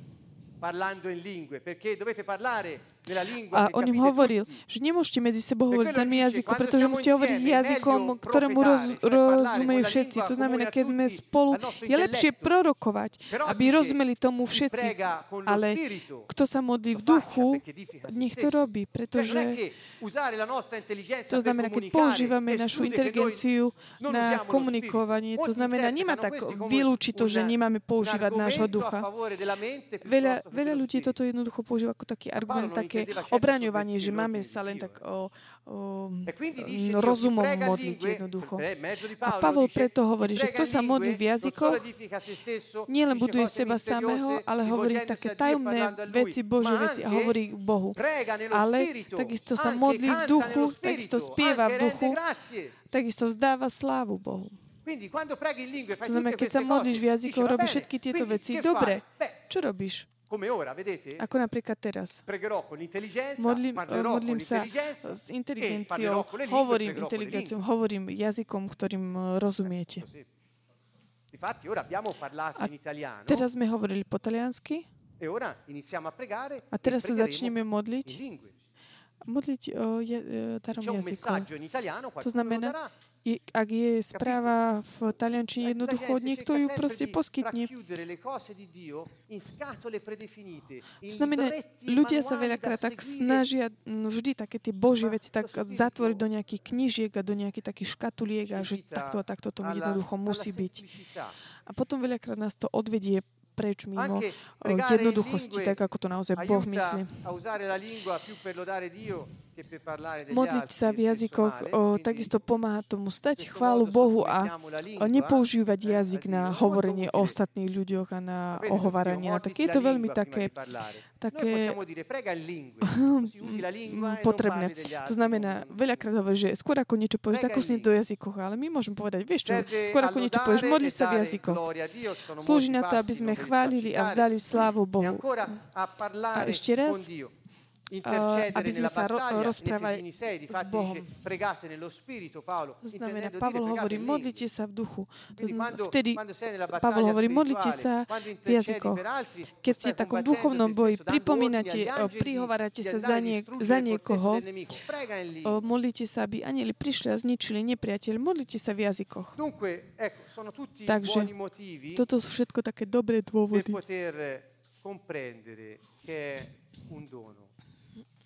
a on im hovoril, že nemôžete medzi sebou hovoriť daným jazykom, pretože musíte hovoriť jazykom, ktorému roz, rozumejú všetci. To znamená, keď sme spolu, je lepšie prorokovať, aby rozumeli tomu všetci. Ale kto sa modlí v duchu, nech to robí, pretože to znamená, keď používame našu inteligenciu na komunikovanie, to znamená, nemá tak vylúčiť to, že nemáme používať nášho ducha. Veľa, veľa ľudí toto jednoducho používa ako taký argument, tak také obraňovanie, že máme sa len tak o, rozumom modliť jednoducho. A Pavol preto hovorí, že kto sa modlí v jazykoch, nielen buduje seba samého, ale hovorí také tajomné veci, Božie veci a hovorí Bohu. Ale takisto sa modlí v duchu, takisto spieva v duchu, takisto vzdáva slávu Bohu. To znamená, keď sa modlíš v jazykoch, robíš všetky tieto veci. Dobre, čo robíš? Come ora, vedete? Ako napríklad teraz. Pregherò con l'intelligenza, Modlím, modlím sa s inteligenciou, hovorím inteligenciou, hovorím jazykom, ktorým eh, rozumiete. Infatti ora abbiamo parlato in italiano. Teraz sme hovorili po taliansky. E ora iniziamo a pregare. A teraz sa začneme modliť. Modliť o je, darom jazykov. To znamená, je, ak je správa v taliančine jednoducho, niekto ju proste poskytne. To znamená, ľudia sa veľakrát tak snažia vždy také tie božie veci tak zatvoriť do nejakých knižiek a do nejakých takých škatuliek a že takto a takto to jednoducho musí byť. A potom veľakrát nás to odvedie preč mimo jednoduchosti, tak ako to naozaj Boh myslí. Modliť sa v jazykoch o, takisto pomáha tomu stať chválu Bohu a o, nepoužívať jazyk na hovorenie o ostatných ľuďoch a na ohováranie. A tak je to veľmi také, také potrebné. To znamená, veľakrát hovorí, že skôr ako niečo povieš, zakusni do jazykoch, ale my môžeme povedať, vieš čo, skôr ako niečo povieš, modli sa v jazykoch. Slúži na to, aby sme chválili a vzdali slávu Bohu. A ešte raz, aby sme sa ro- rozprávali s Bohom. To znamená, Pavel hovorí, modlite sa v duchu. Vtedy Pavel hovorí, modlite sa v jazykoch. Keď ste v takom duchovnom boji, pripomínate, prihovárate sa za, nie, za niekoho, modlite sa, aby anieli prišli a zničili nepriateľ, modlite sa v jazykoch. Takže toto sú všetko také dobré dôvody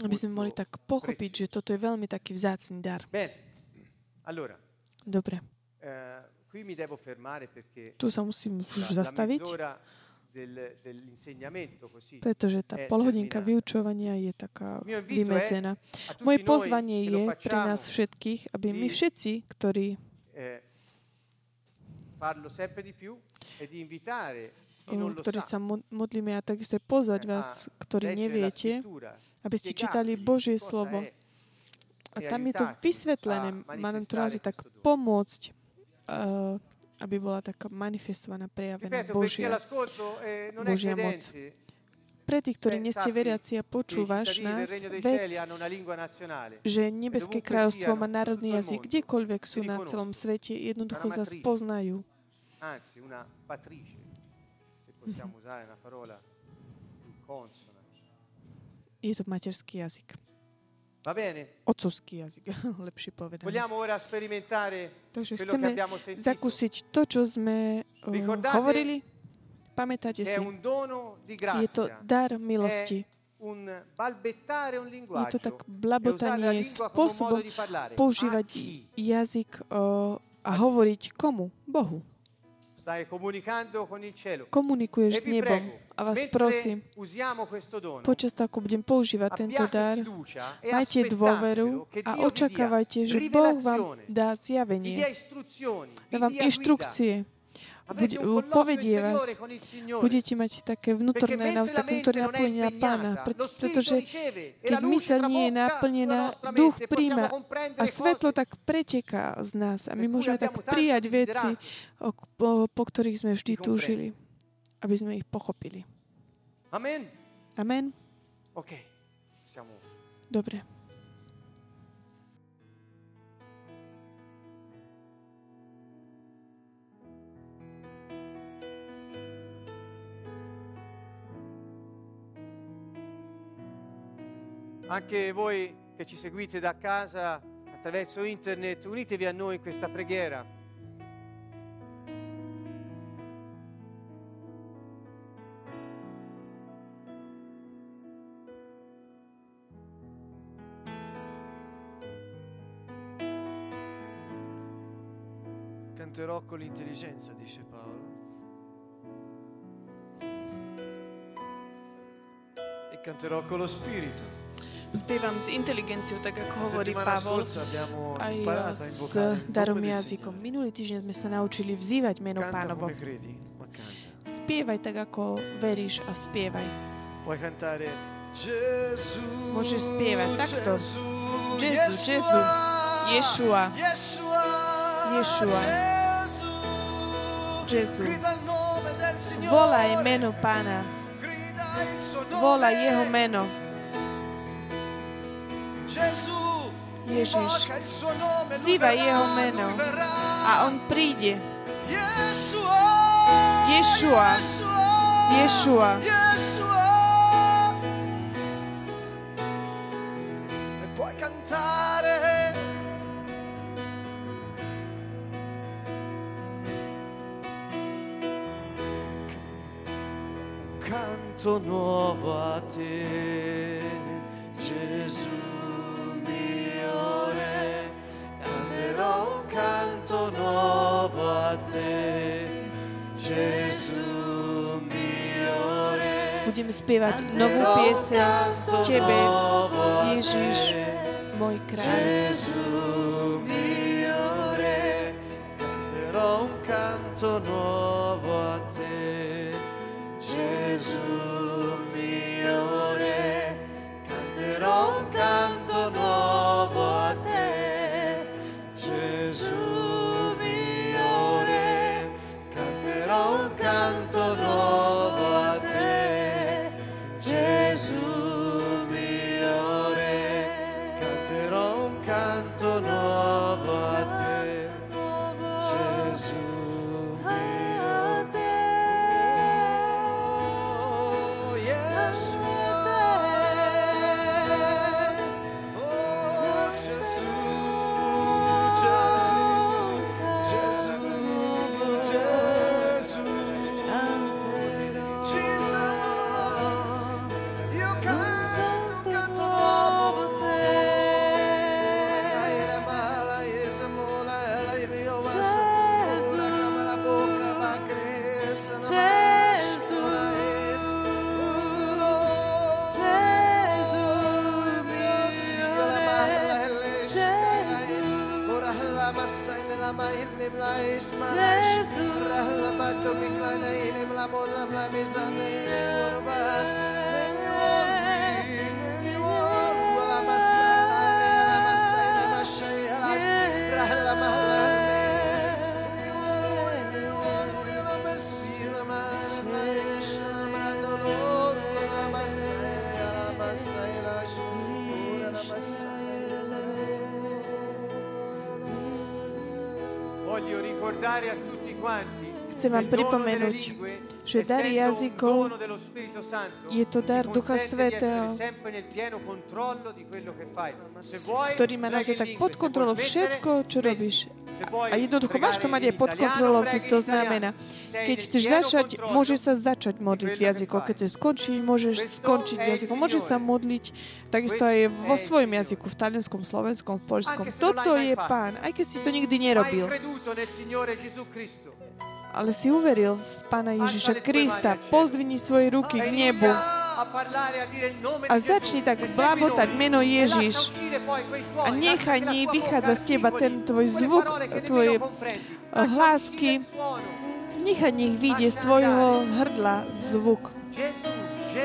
aby sme mohli tak pochopiť, že toto je veľmi taký vzácný dar. Dobre. Eh, tu sa musím už zastaviť, pretože tá polhodinka vyučovania je taká vymedzená. Moje pozvanie je pre nás všetkých, aby my všetci, ktorí eh, ktorí sa modlíme a takisto pozvať vás, ktorí neviete, aby ste čítali Božie slovo. A tam je to vysvetlené. Má nám to naozaj tak pomôcť, uh, aby bola taká manifestovaná, prejavená Božia, Božia moc. Pre tých, ktorí nie ste veriaci a počúvaš nás, vec, že Nebeské kráľovstvo má národný jazyk, kdekoľvek sú na celom svete, jednoducho sa spoznajú. Anzi, una patrice, se possiamo usare una parola consona. Je to materský jazyk. Va bene. Otcovský jazyk, lepšie povedané. Vogliamo ora sperimentare Takže chceme zakúsiť to, čo sme uh, hovorili. Pamätáte si, je to dar milosti. Je to tak blabotanie, spôsobom používať jazyk uh, a hovoriť komu? Bohu. Komunikuješ s nebom. a vás prosím, počas toho, budem používať tento dar, e majte dôveru a očakávajte, že Boh vám dá zjavenie, dá vám inštrukcie, Buď, povedie vás, budete mať také vnútorné vnútorné napojenie na Pána, pretože keď mysel nie je naplnená, duch príjma a svetlo tak preteká z nás a my môžeme tak prijať veci, po, po ktorých sme vždy túžili, aby sme ich pochopili. Amen. Amen. Dobre. Anche voi che ci seguite da casa attraverso internet, unitevi a noi in questa preghiera. Canterò con l'intelligenza, dice Paolo. E canterò con lo spirito. Spievam s inteligenciou, tak ako hovorí Pavol, aj s darom jazykom. Minulý týždeň sme sa naučili vzývať meno Pánovo. Spievaj tak, ako veríš a spievaj. Môžeš spievať takto. Jezu, Jezu, Ješua, Ješua, Jezu. Volaj meno Pána. Volaj jeho meno. Ježiš, vzývaj jeho meno. a on príde. Ješua, Ješua. Puoi cantare. Canto nuovo a te, Budeme spievať novú pieseň Tebe, Ježiš, môj kráľ. Un canto nuovo a te, Gesù mio. La massa, alas. Ora la mala, meni wori, meni wori, la messi, la mana, la esha, la manda loro, la massa, la massa, la ora la massa. Voglio ricordare a tutti quanti Chcem vám che il dono delle pripomenúť, lingue, že dar essendo un jazykov je to dar Ducha vuoi, ktorý má naozaj tak pod kontrolou všetko, čo robíš. A jednoducho máš to mať aj pod kontrolou, keď to znamená. Keď chceš začať, môžeš sa začať modliť jazykom. fai. Keď chceš skončiť, môžeš skončiť è il jazykom. Môžeš sa modliť takisto aj vo svojom jazyku, v talianskom, slovenskom, v poľskom. Toto je. Pán, aj keď si to nikdy nerobil. Ale si uveril v Pána Ježiša Krista, pozdvini svoje ruky k nebu. a začni tak E blabotať noi. meno E Ježiš. a nechaj nej vychádza z teba ten tvoj zvuk, tvoje hlásky. Nechaj nech vyjde z tvojho hrdla zvuk.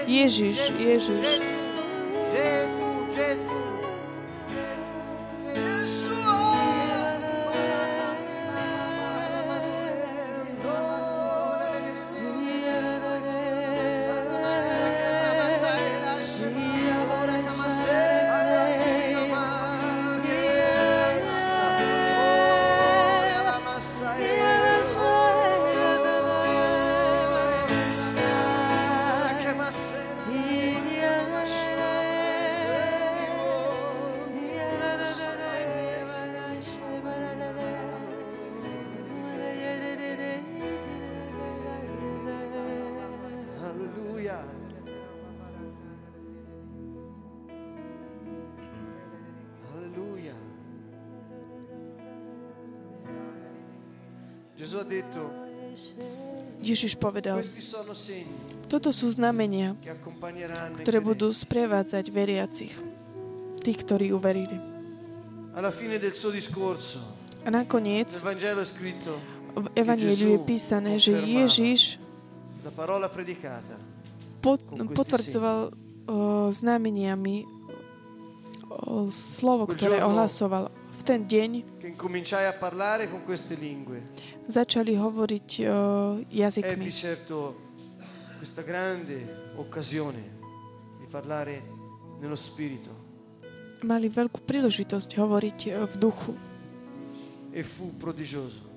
Ježiš, Gesù, Ježiš. Ježiš povedal, toto sú znamenia, ktoré budú sprevádzať veriacich, tých, ktorí uverili. A nakoniec v Evangeliu je písané, že Ježiš potvrdzoval znameniami slovo, ktoré ohlasoval. V ten deň začali hovoriť o, jazykmi. Ebbi certo questa grande occasione di parlare nello spirito Mali veľkú príležitosť hovoriť o, v duchu. e fu prodigioso.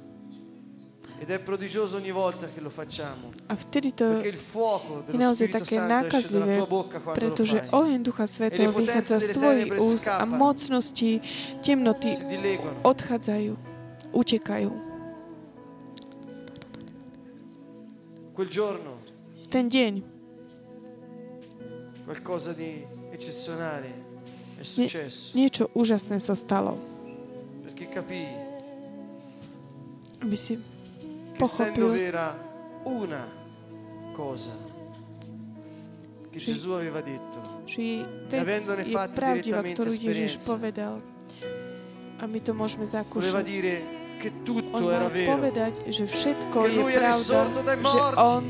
Ed è prodigioso ogni volta che lo facciamo, A vtedy to perché il fuoco je dello naozaj Spirito také nákazlivé, tua bocca quando lo pretože oheň Ducha Svetého E potenze vychádza z tvojich úst a mocnosti temnoty odchádzajú, utekajú. Quel giorno Ten deň qualcosa di eccezionale è successo, niečo úžasné sa stalo. perché capii Aby si che pochopil, vera una cosa che Sì. Gesù aveva detto, že vec avendone je direttamente ktorú Ježiš esperienza. povedal. A my to môžeme voleva zakúšať. dire che On mal povedať, že všetko je pravda, že On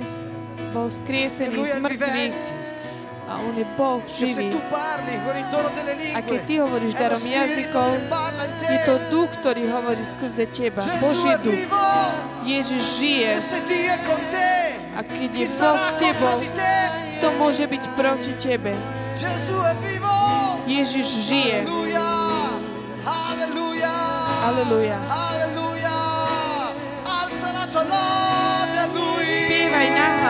bol lui z mŕtvych a On je Boh živý. A keď ty hovoríš darom jazykov, je to duch, ktorý hovorí skrze teba. Boží duch. Ježiš žije. e A keď je Boh s tebou, kto môže byť proti tebe? Ježiš žije. Alleluia. Alleluja.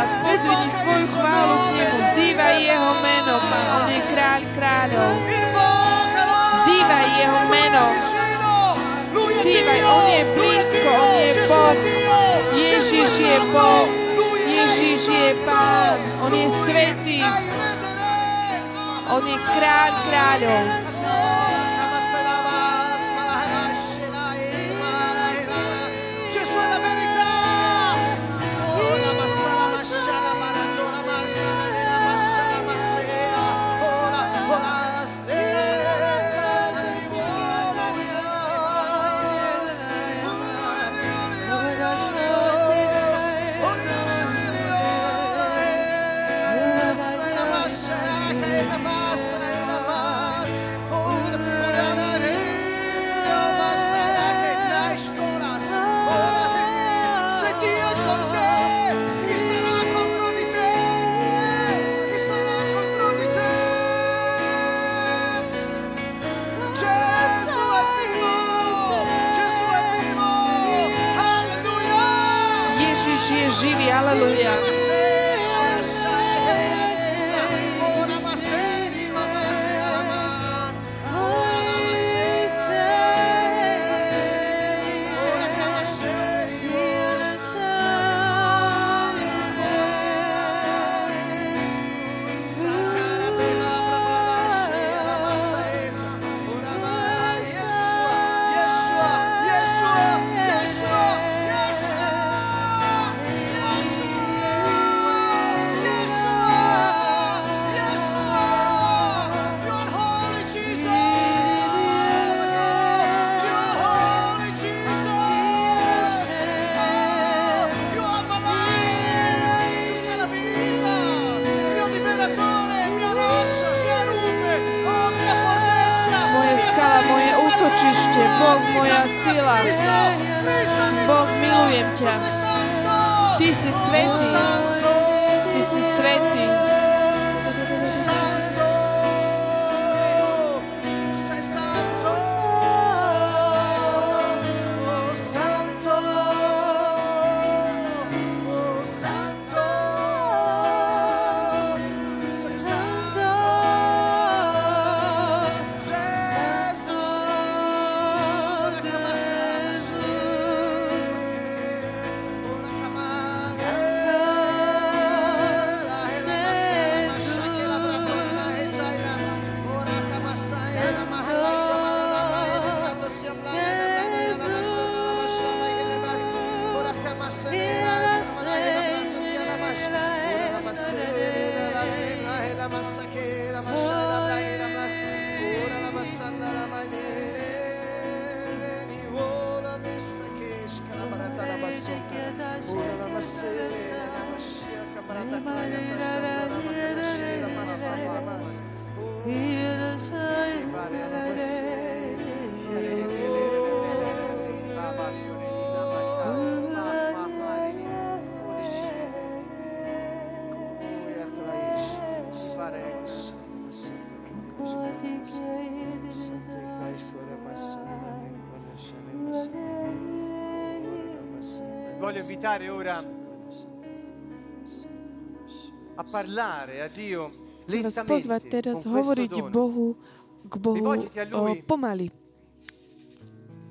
Nahlas, pozdvihni svoju chválu k Nemu, vzývaj Jeho meno, Pán, On je kráľ kráľov. Vzývaj Jeho meno, vzývaj. On je blízko. On je Boh. Ježiš je. Boh, Ježiš je. Pán, On je svetý. On je kráľ kráľov. Invitare ora a parlare a Dio Chcem vás pozvať teraz con questo hovoriť dono. Bohu k Bohu Rivolgiti a Lui. o, pomaly.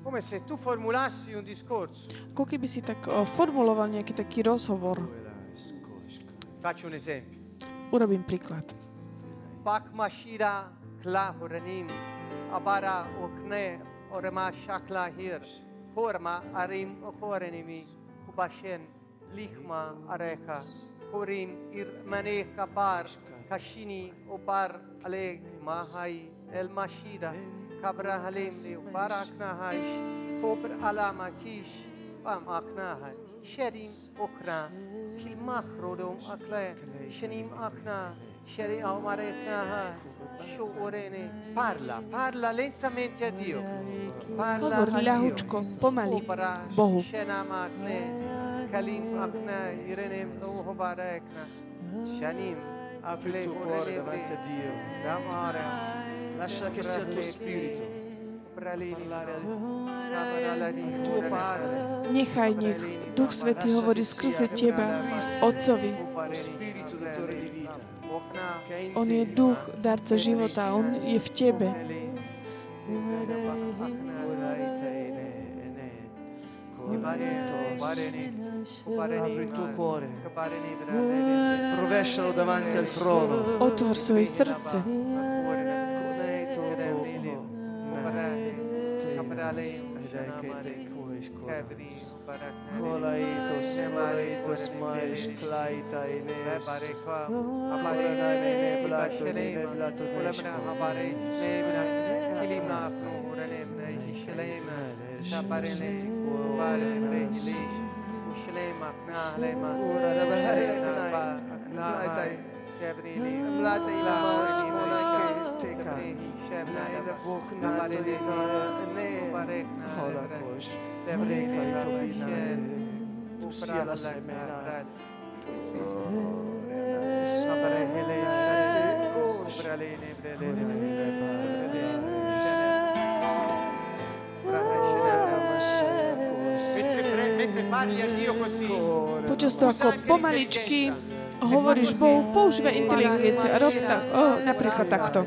Come se tu formulassi un discorso. Ako keby si tak o, formuloval nejaký taký rozhovor. Faccio un esempio. Urobím príklad. Bak mashira kla horanim abara okne orama shakla hir horma arim horenimi Башен, Лихма, Ареха, Хорин, Ирмене, Кабар, Кашини, Обар, Алег, Махай, Элмашида, Кабра Халемде, Убар Акнахайш, Обр Аламакиш, Ам Акнахай, Шерим Окна, Пилмах Родом Акле, Шеним Акна, sheri parla parla lentamente a Dio. Parla Hovor a Dio. ľahučko, pomaly Bohu. kalim akna irenem no barakna shanim Apri il tuo cuore davanti a Dio. Lascia che sia il tuo spirito. Nechaj, nech Duch Svetý hovorí skrze Teba, Otcovi. On je duch, darca života, On je v Tebe. Rovescialo davanti al trono. Otvor svoje srdce. Thank you. mais klaita to i tobina, tu sia la semena. Počas toho, ako pomaličky hovoríš Bohu, používaj inteligenciu a rob tak, oh, napríklad takto.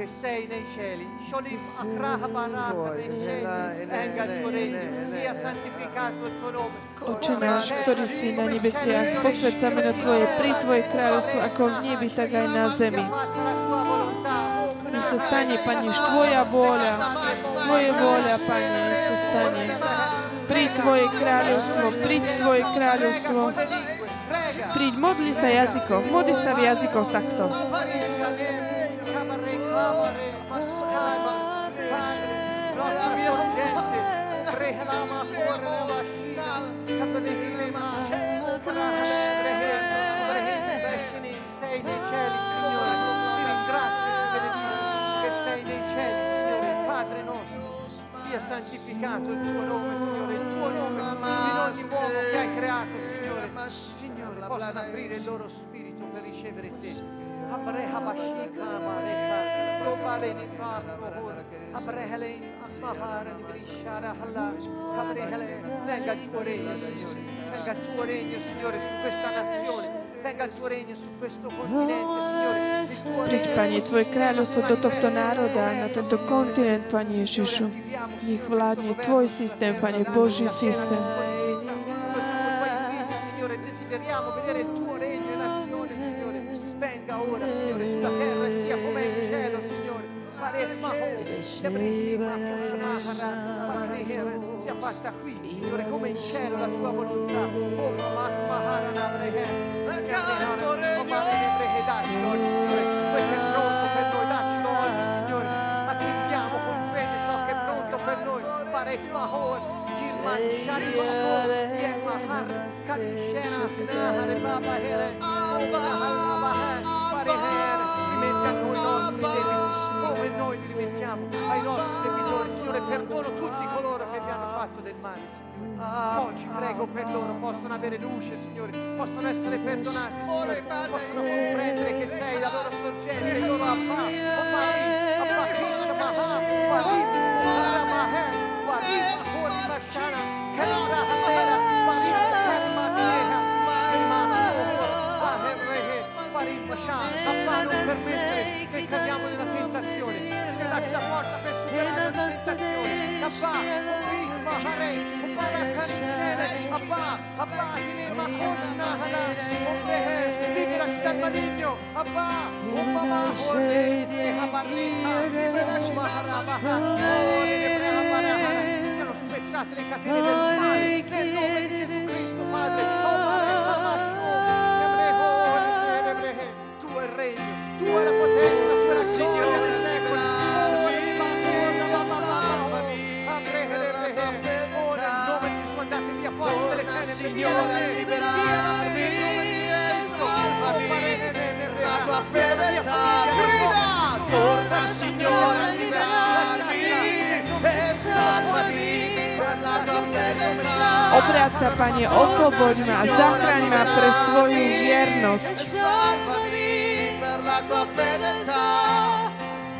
Che sei nei cieli, Sholim Akraha Baraka nei cieli, venga il tuo regno, sia santificato il tuo nome. Oče náš, ktorý si na nebesiach, posved sa meno Tvoje, pri Tvoje kráľovstvo ako v nebi, tak aj na zemi. Nech sa stane, Pane, Tvoja vôľa, Tvoje vôľa, Pane, nech sa stane. Pri Tvoje kráľovstvo, príď Tvoje kráľovstvo. Príď, modli sa jazykoch, modli sa v jazykoch takto. Sei nei cieli, Signore, ti ringrazio, ti benedico, che sei nei cieli, Signore, Padre nostro, sia santificato il tuo nome, Signore, il tuo nome in ogni uomo che hai creato, Signore, Signore, possano aprire il loro spirito per ricevere te. Abrehele asmahara ni brishara halla, abrehele, venga il tuo regno, Signore, venga il tuo regno, Signore, su questa nazione, venga il tuo regno su questo continente, Signore, Príď, Pane, Tvoje kráľovstvo do tohto národa, na tento kontinent, Pane Ježišu. Nech vládne Tvoj systém, Pane, Boží systém. Signore, desideriamo vedere il tuo regno in azione, Signore. Venga ora, Signore, sulla terra e sia come in cielo, Signore. Sia fatta qui, Signore, come in cielo la tua volontà. Oh, Dacci oggi, Signore, quel che è pronto per noi, daccelo oggi, Signore. Attendiamo con fede ciò che è pronto per noi. Pare Mahor, Kirman, Sharibor, Yemahar, Kadishena, Nahare, Baba, Here, Pare Here, rimetti a noi i nostri debiti, come noi li rimettiamo ai nostri debitori, Signore, perdono tutti coloro che vi hanno fatto del male, Signore. Oggi prego per loro, possono avere luce, Signore, possono essere perdonati, Signore, possono comprendere che sei la loro sorgente, il loro Abba, Abba, Abba, Krishna, Maha, Walim, Maha, Walim, sana kara hatera parishan matera anima cuore arrehe parimshan papà non permettere che cadiamo nella tentazione Signore dacci la forza per superare la tentazione papà convinco harei papà carinere papà papà anima kona hana omrehe liberaci dal maligno papà un mamma cuore e habarrita liberaci dal maligno siano spezzate le catene del male, nel nome di Gesù Cristo, Padre, Omare, Hamasho, Ebreho, Ebrehe, tu è il regno, tu è la potenza, tu è la gloria dei secoli, Ora il nome di Gesù andate via fuori dalle tenebre, Signore, a liberarmi e salvami. La tua fedeltà grida, torna Signore a liberarmi sa, Pane, osloboď ma a zachraň ma pre svoju viernosť.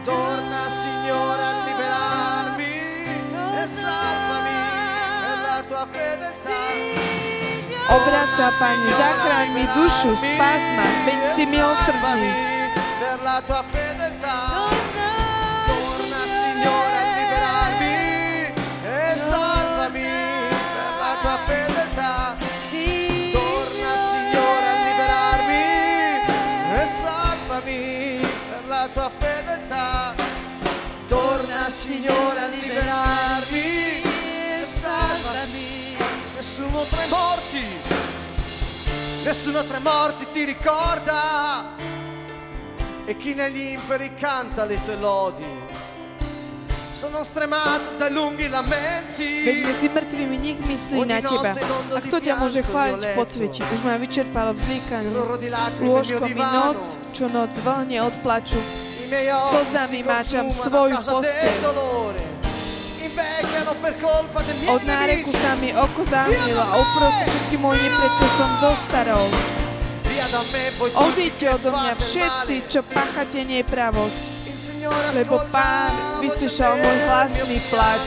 Torna Signore a liberarmi e salvami per la tua fedeltà. Obraca, Pane, zachráň mi dušu, spás ma, veď si milosrdný. Per la tua fedeltà. Torna Signore Signore a liberarmi e salvami. Nessuno tra i morti, nessuno tra i morti ti ricorda. E chi negli inferi canta le tue lodi. Sono stremato dai lunghi lamenti. Veď medzi mŕtvými nik myslí na teba. A kto ťa môže chváliť po sveti? Už ma vyčerpalo mio Lôžko mi noc, čo noc vlhne od plaču. Slzami máčam svoju posteľ. Od náreku sa mi oko zahmlilo a uprostred všetky moje neprečo som zostarol. Odíďte che odo mňa všetci, čo páchate nepravosť, lebo Pán vyslyšal môj hlasný plač.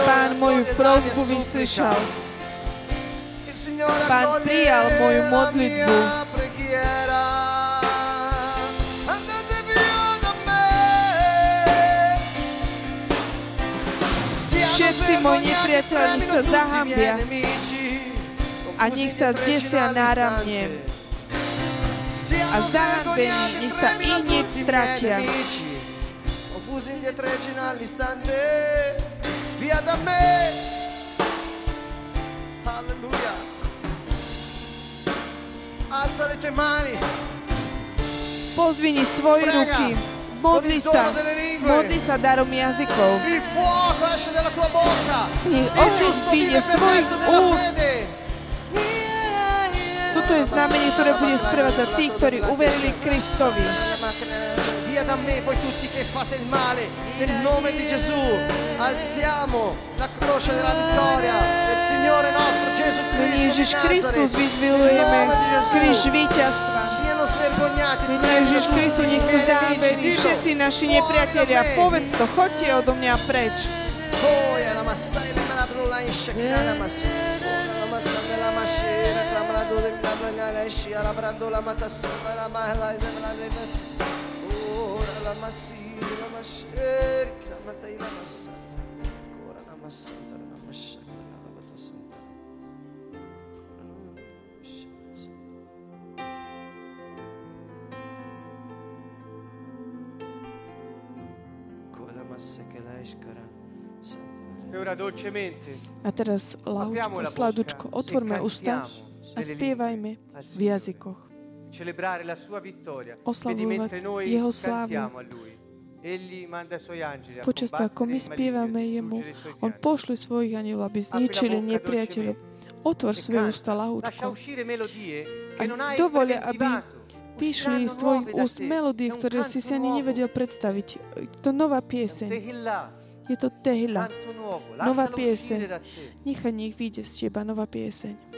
Pán moju prosbu supplica. vyslyšal. Pán prijal moju modlitbu. Všetci moji nech sa zahambia a nech sa zdesia náramne. A zahambení nech sa i hneď stratia. Confusi indietreggiano all'istante, via da me. Alleluia. Alza le tue mani. Pozdvini svoje Prega. ruky. Modli sa. Modli sa darom jazykov. Il fuoco esce dalla tua bocca. Nech Il oheň giusto vyjde z tvojich della úst. Toto je znamenie, ktoré bude sprevádzať tých, ktorí uverili Kristovi. Via da me voi tutti che fate il male, nel nome di Gesù alziamo la croce della vittoria del Signore nostro Gesù Cristo Ježiš Kristus vyzvilujeme kríž víťazstva. Mene Ježiš Kristus, nech sú i miei nemici. zahambení Dillo. všetci naši nepriatelia. Povedz to, chodte odo mňa preč. In shakina la massai. La la dove mi la la esci alla brandola matassona la mahla la la la Ora la la mascera, clamata la. Ora la massata la mascera la matassona. Cola massa che la escara. E ora dolcemente A teraz lahučko, la sladučko, otvorme e usta cantiamo a nelle spievajme v jazykoch. Oslavovať jeho slávu. a a Počas toho, ako my il maligno spievame e jemu, on pošli svojich anielov, aby zničili nepriateľov. Otvor E svoje uscire melodie A dovolia, aby. Vyšli z tvojich úst melódie, ktoré si si ani nevedel predstaviť. Je to nová pieseň. Je to tehila. Nová pieseň. Nechaj nech vyjde z teba nová pieseň.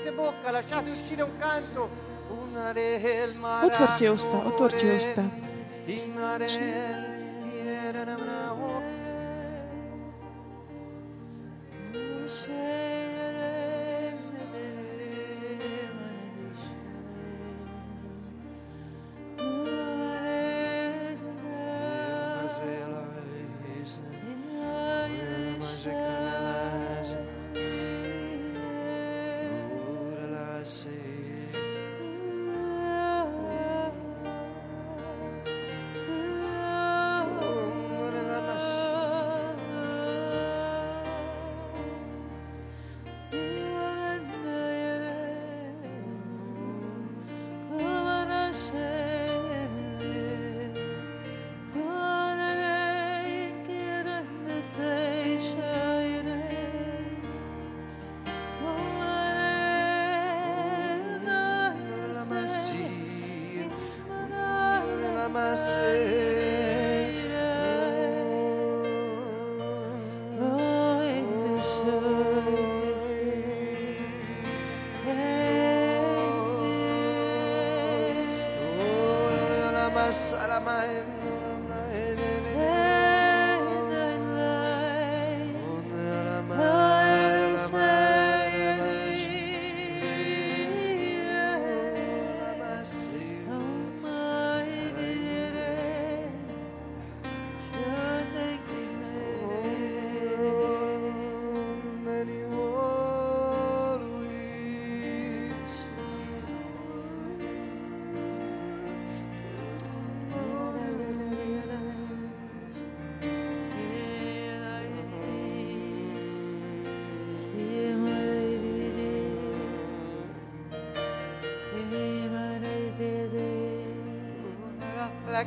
Aprite bocca, lasciate uscire un canto. Una del mar Otvorte usta, otvorte usta. mare,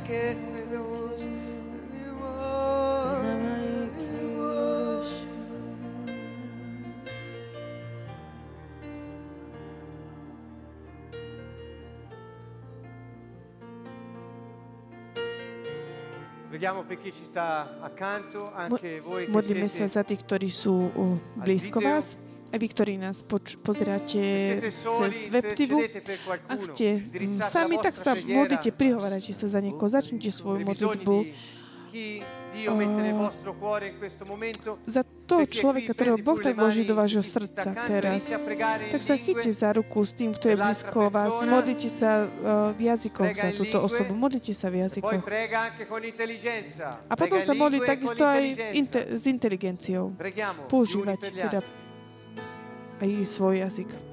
que. Preghiamo per chi ci sta accanto, anche voi che Modlíme sa siete za tých, ktorí sú uh, blízko vás. A vy, ktorí nás poč- pozeráte cez webtivu, ak ste sami, tak sa modlite, prihovárajte sa za niekoho, začnite svoju modlitbu za Perché človeka, ktorého Boh tak vloží do vášho srdca teraz. Tak sa chyťte za ruku s tým, kto je blízko vás. Modlite sa uh, v jazykoch za túto osobu. Modlite sa v E jazykoch. A potom sa modli e takisto aj inte- s inteligenciou. Používať teda. Aj svoj jazyk.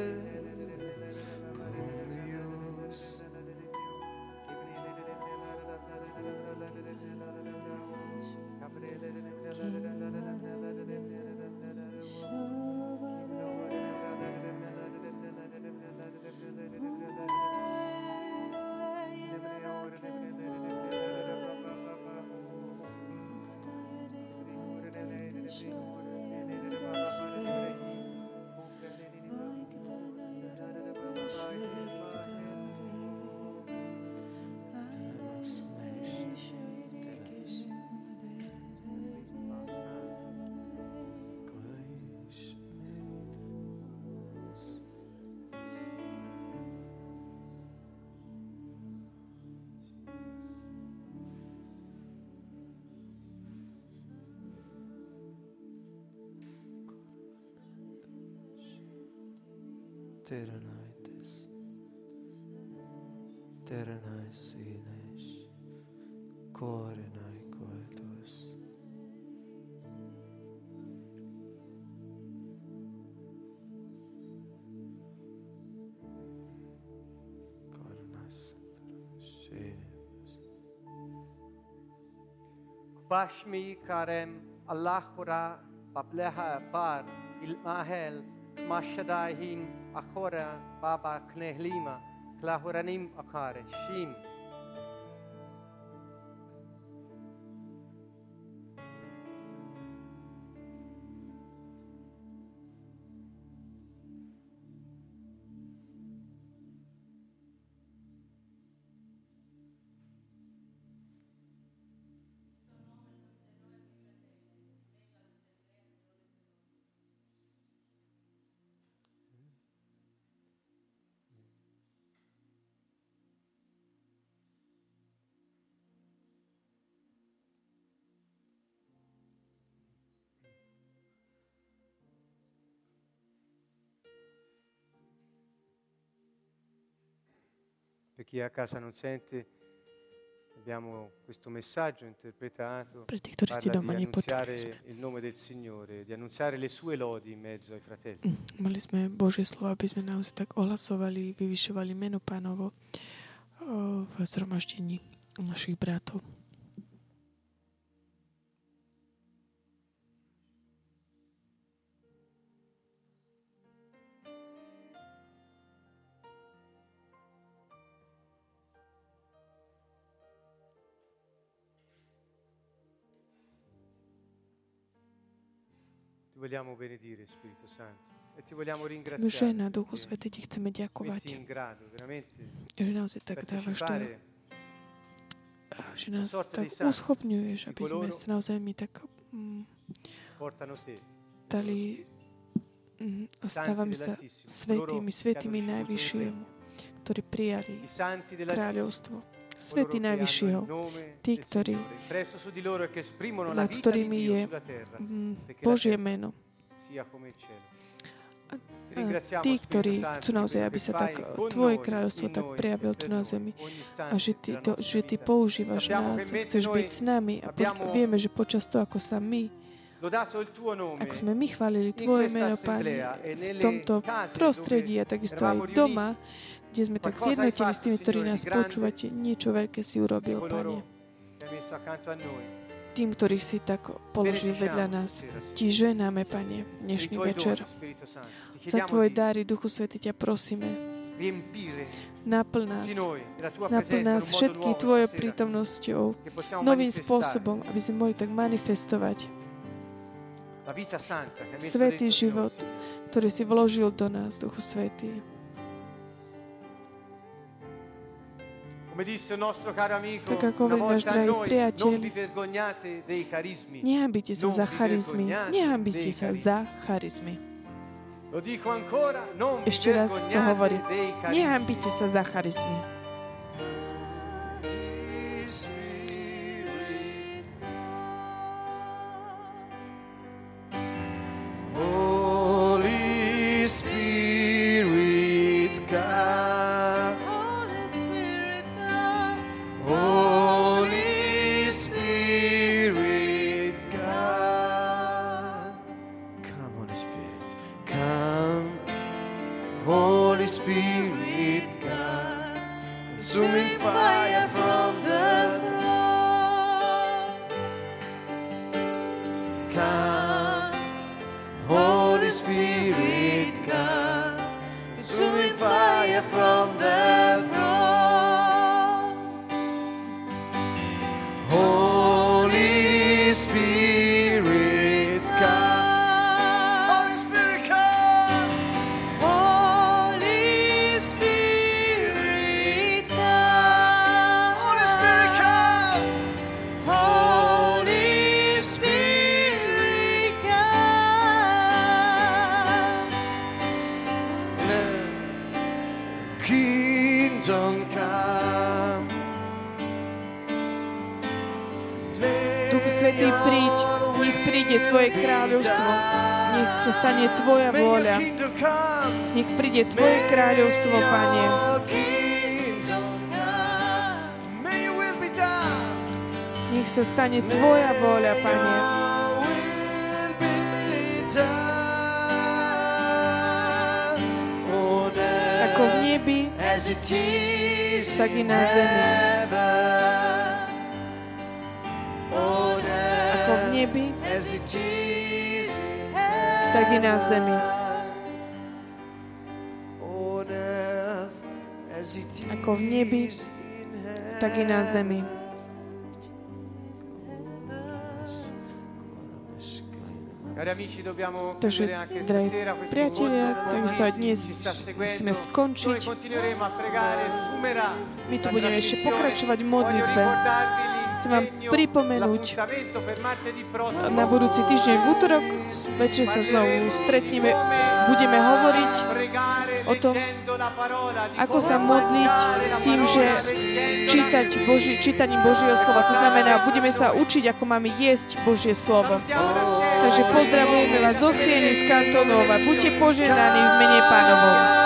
terenaites, terenai sines, corenai coetus. Bashmi Karem Allahura Bableha Bar Ilmahel Mashadahin אחורה בא בהקנה לימה, כלהורנים אחר, שים. Per chi a casa non sente, abbiamo questo messaggio interpretato. Doma di nepočuli. annunziare il nome del Signore, di annunziare le sue lodi in mezzo ai fratelli. Mm, Mali sme Božie slovo, aby sme naozaj tak ohlasovali, vyvyšovali meno pánovo v zhromaždení našich bratov. Vogliamo benedire, Spirito Santo, e ti vogliamo Tebe ringraziare. žena, Duchu Svete, ti chceme ďakovať, veramente. Že naozaj tak dávaš partecipare že nás tak uschopňuješ, aby sme sa naozaj my tak mm, dali, mm, stávame sa svetými, svetými Najvyššiemu, ktorí prijali kráľovstvo. Hanno Najvyššieho, tí, ktorí e nad ktorými je Božie meno. A- tí, ktorí chcú naozaj, aby sa tak Tvoje kráľovstvo tak prejavilo tu na zemi a že Ty, to, že ty používaš nás, chceš byť s nami a po, vieme, že počas toho, ako sa my, ako sme my chválili Tvoje meno, Pane, e v tomto prostredí a takisto aj doma, kde sme tak zjednotili s tými, ktorí nás počúvate. Niečo veľké si urobil, Pane. Tým, ktorých si tak položil vedľa nás. Ti ženáme, Pane, dnešný večer. Za Tvoje di dary, Duchu Svety, ťa prosíme. Naplň nás. Naplň nás všetky Tvojou prítomnosťou, novým spôsobom, aby sme mohli tak manifestovať Svetý život. Ktorý si vložil do nás, Duchu Svetý. Tak ako hovorí náš drahý priateľ. Nehambite sa za charizmy. Nehambite sa za charizmy. Ešte raz to hovorí. Nehambite sa za charizmy. Spirit, come. Consuming fire from the sa stane Tvoja vôľa. Nech príde Tvoje kráľovstvo, Pane. Nech sa stane Tvoja vôľa, Pane. Ako v nebi, tak i na zemi. Ako v nebi, tak i na zemi. Ako v nebi, tak i na zemi. Takže, drahí priatelia, takisto aj dnes musíme skončiť. My tu budeme ešte pokračovať v modlitbe. Chcem vám pripomenúť, na budúci týždeň v útorok večer sa znovu stretneme, budeme hovoriť o tom, ako sa modliť tým, že čítať Boží, čítaním Božieho slova. To znamená, budeme sa učiť, ako máme jesť Božie slovo. Takže pozdravujeme vás zo Sieny z Kantonova. Buďte poženaní v mene pánovom.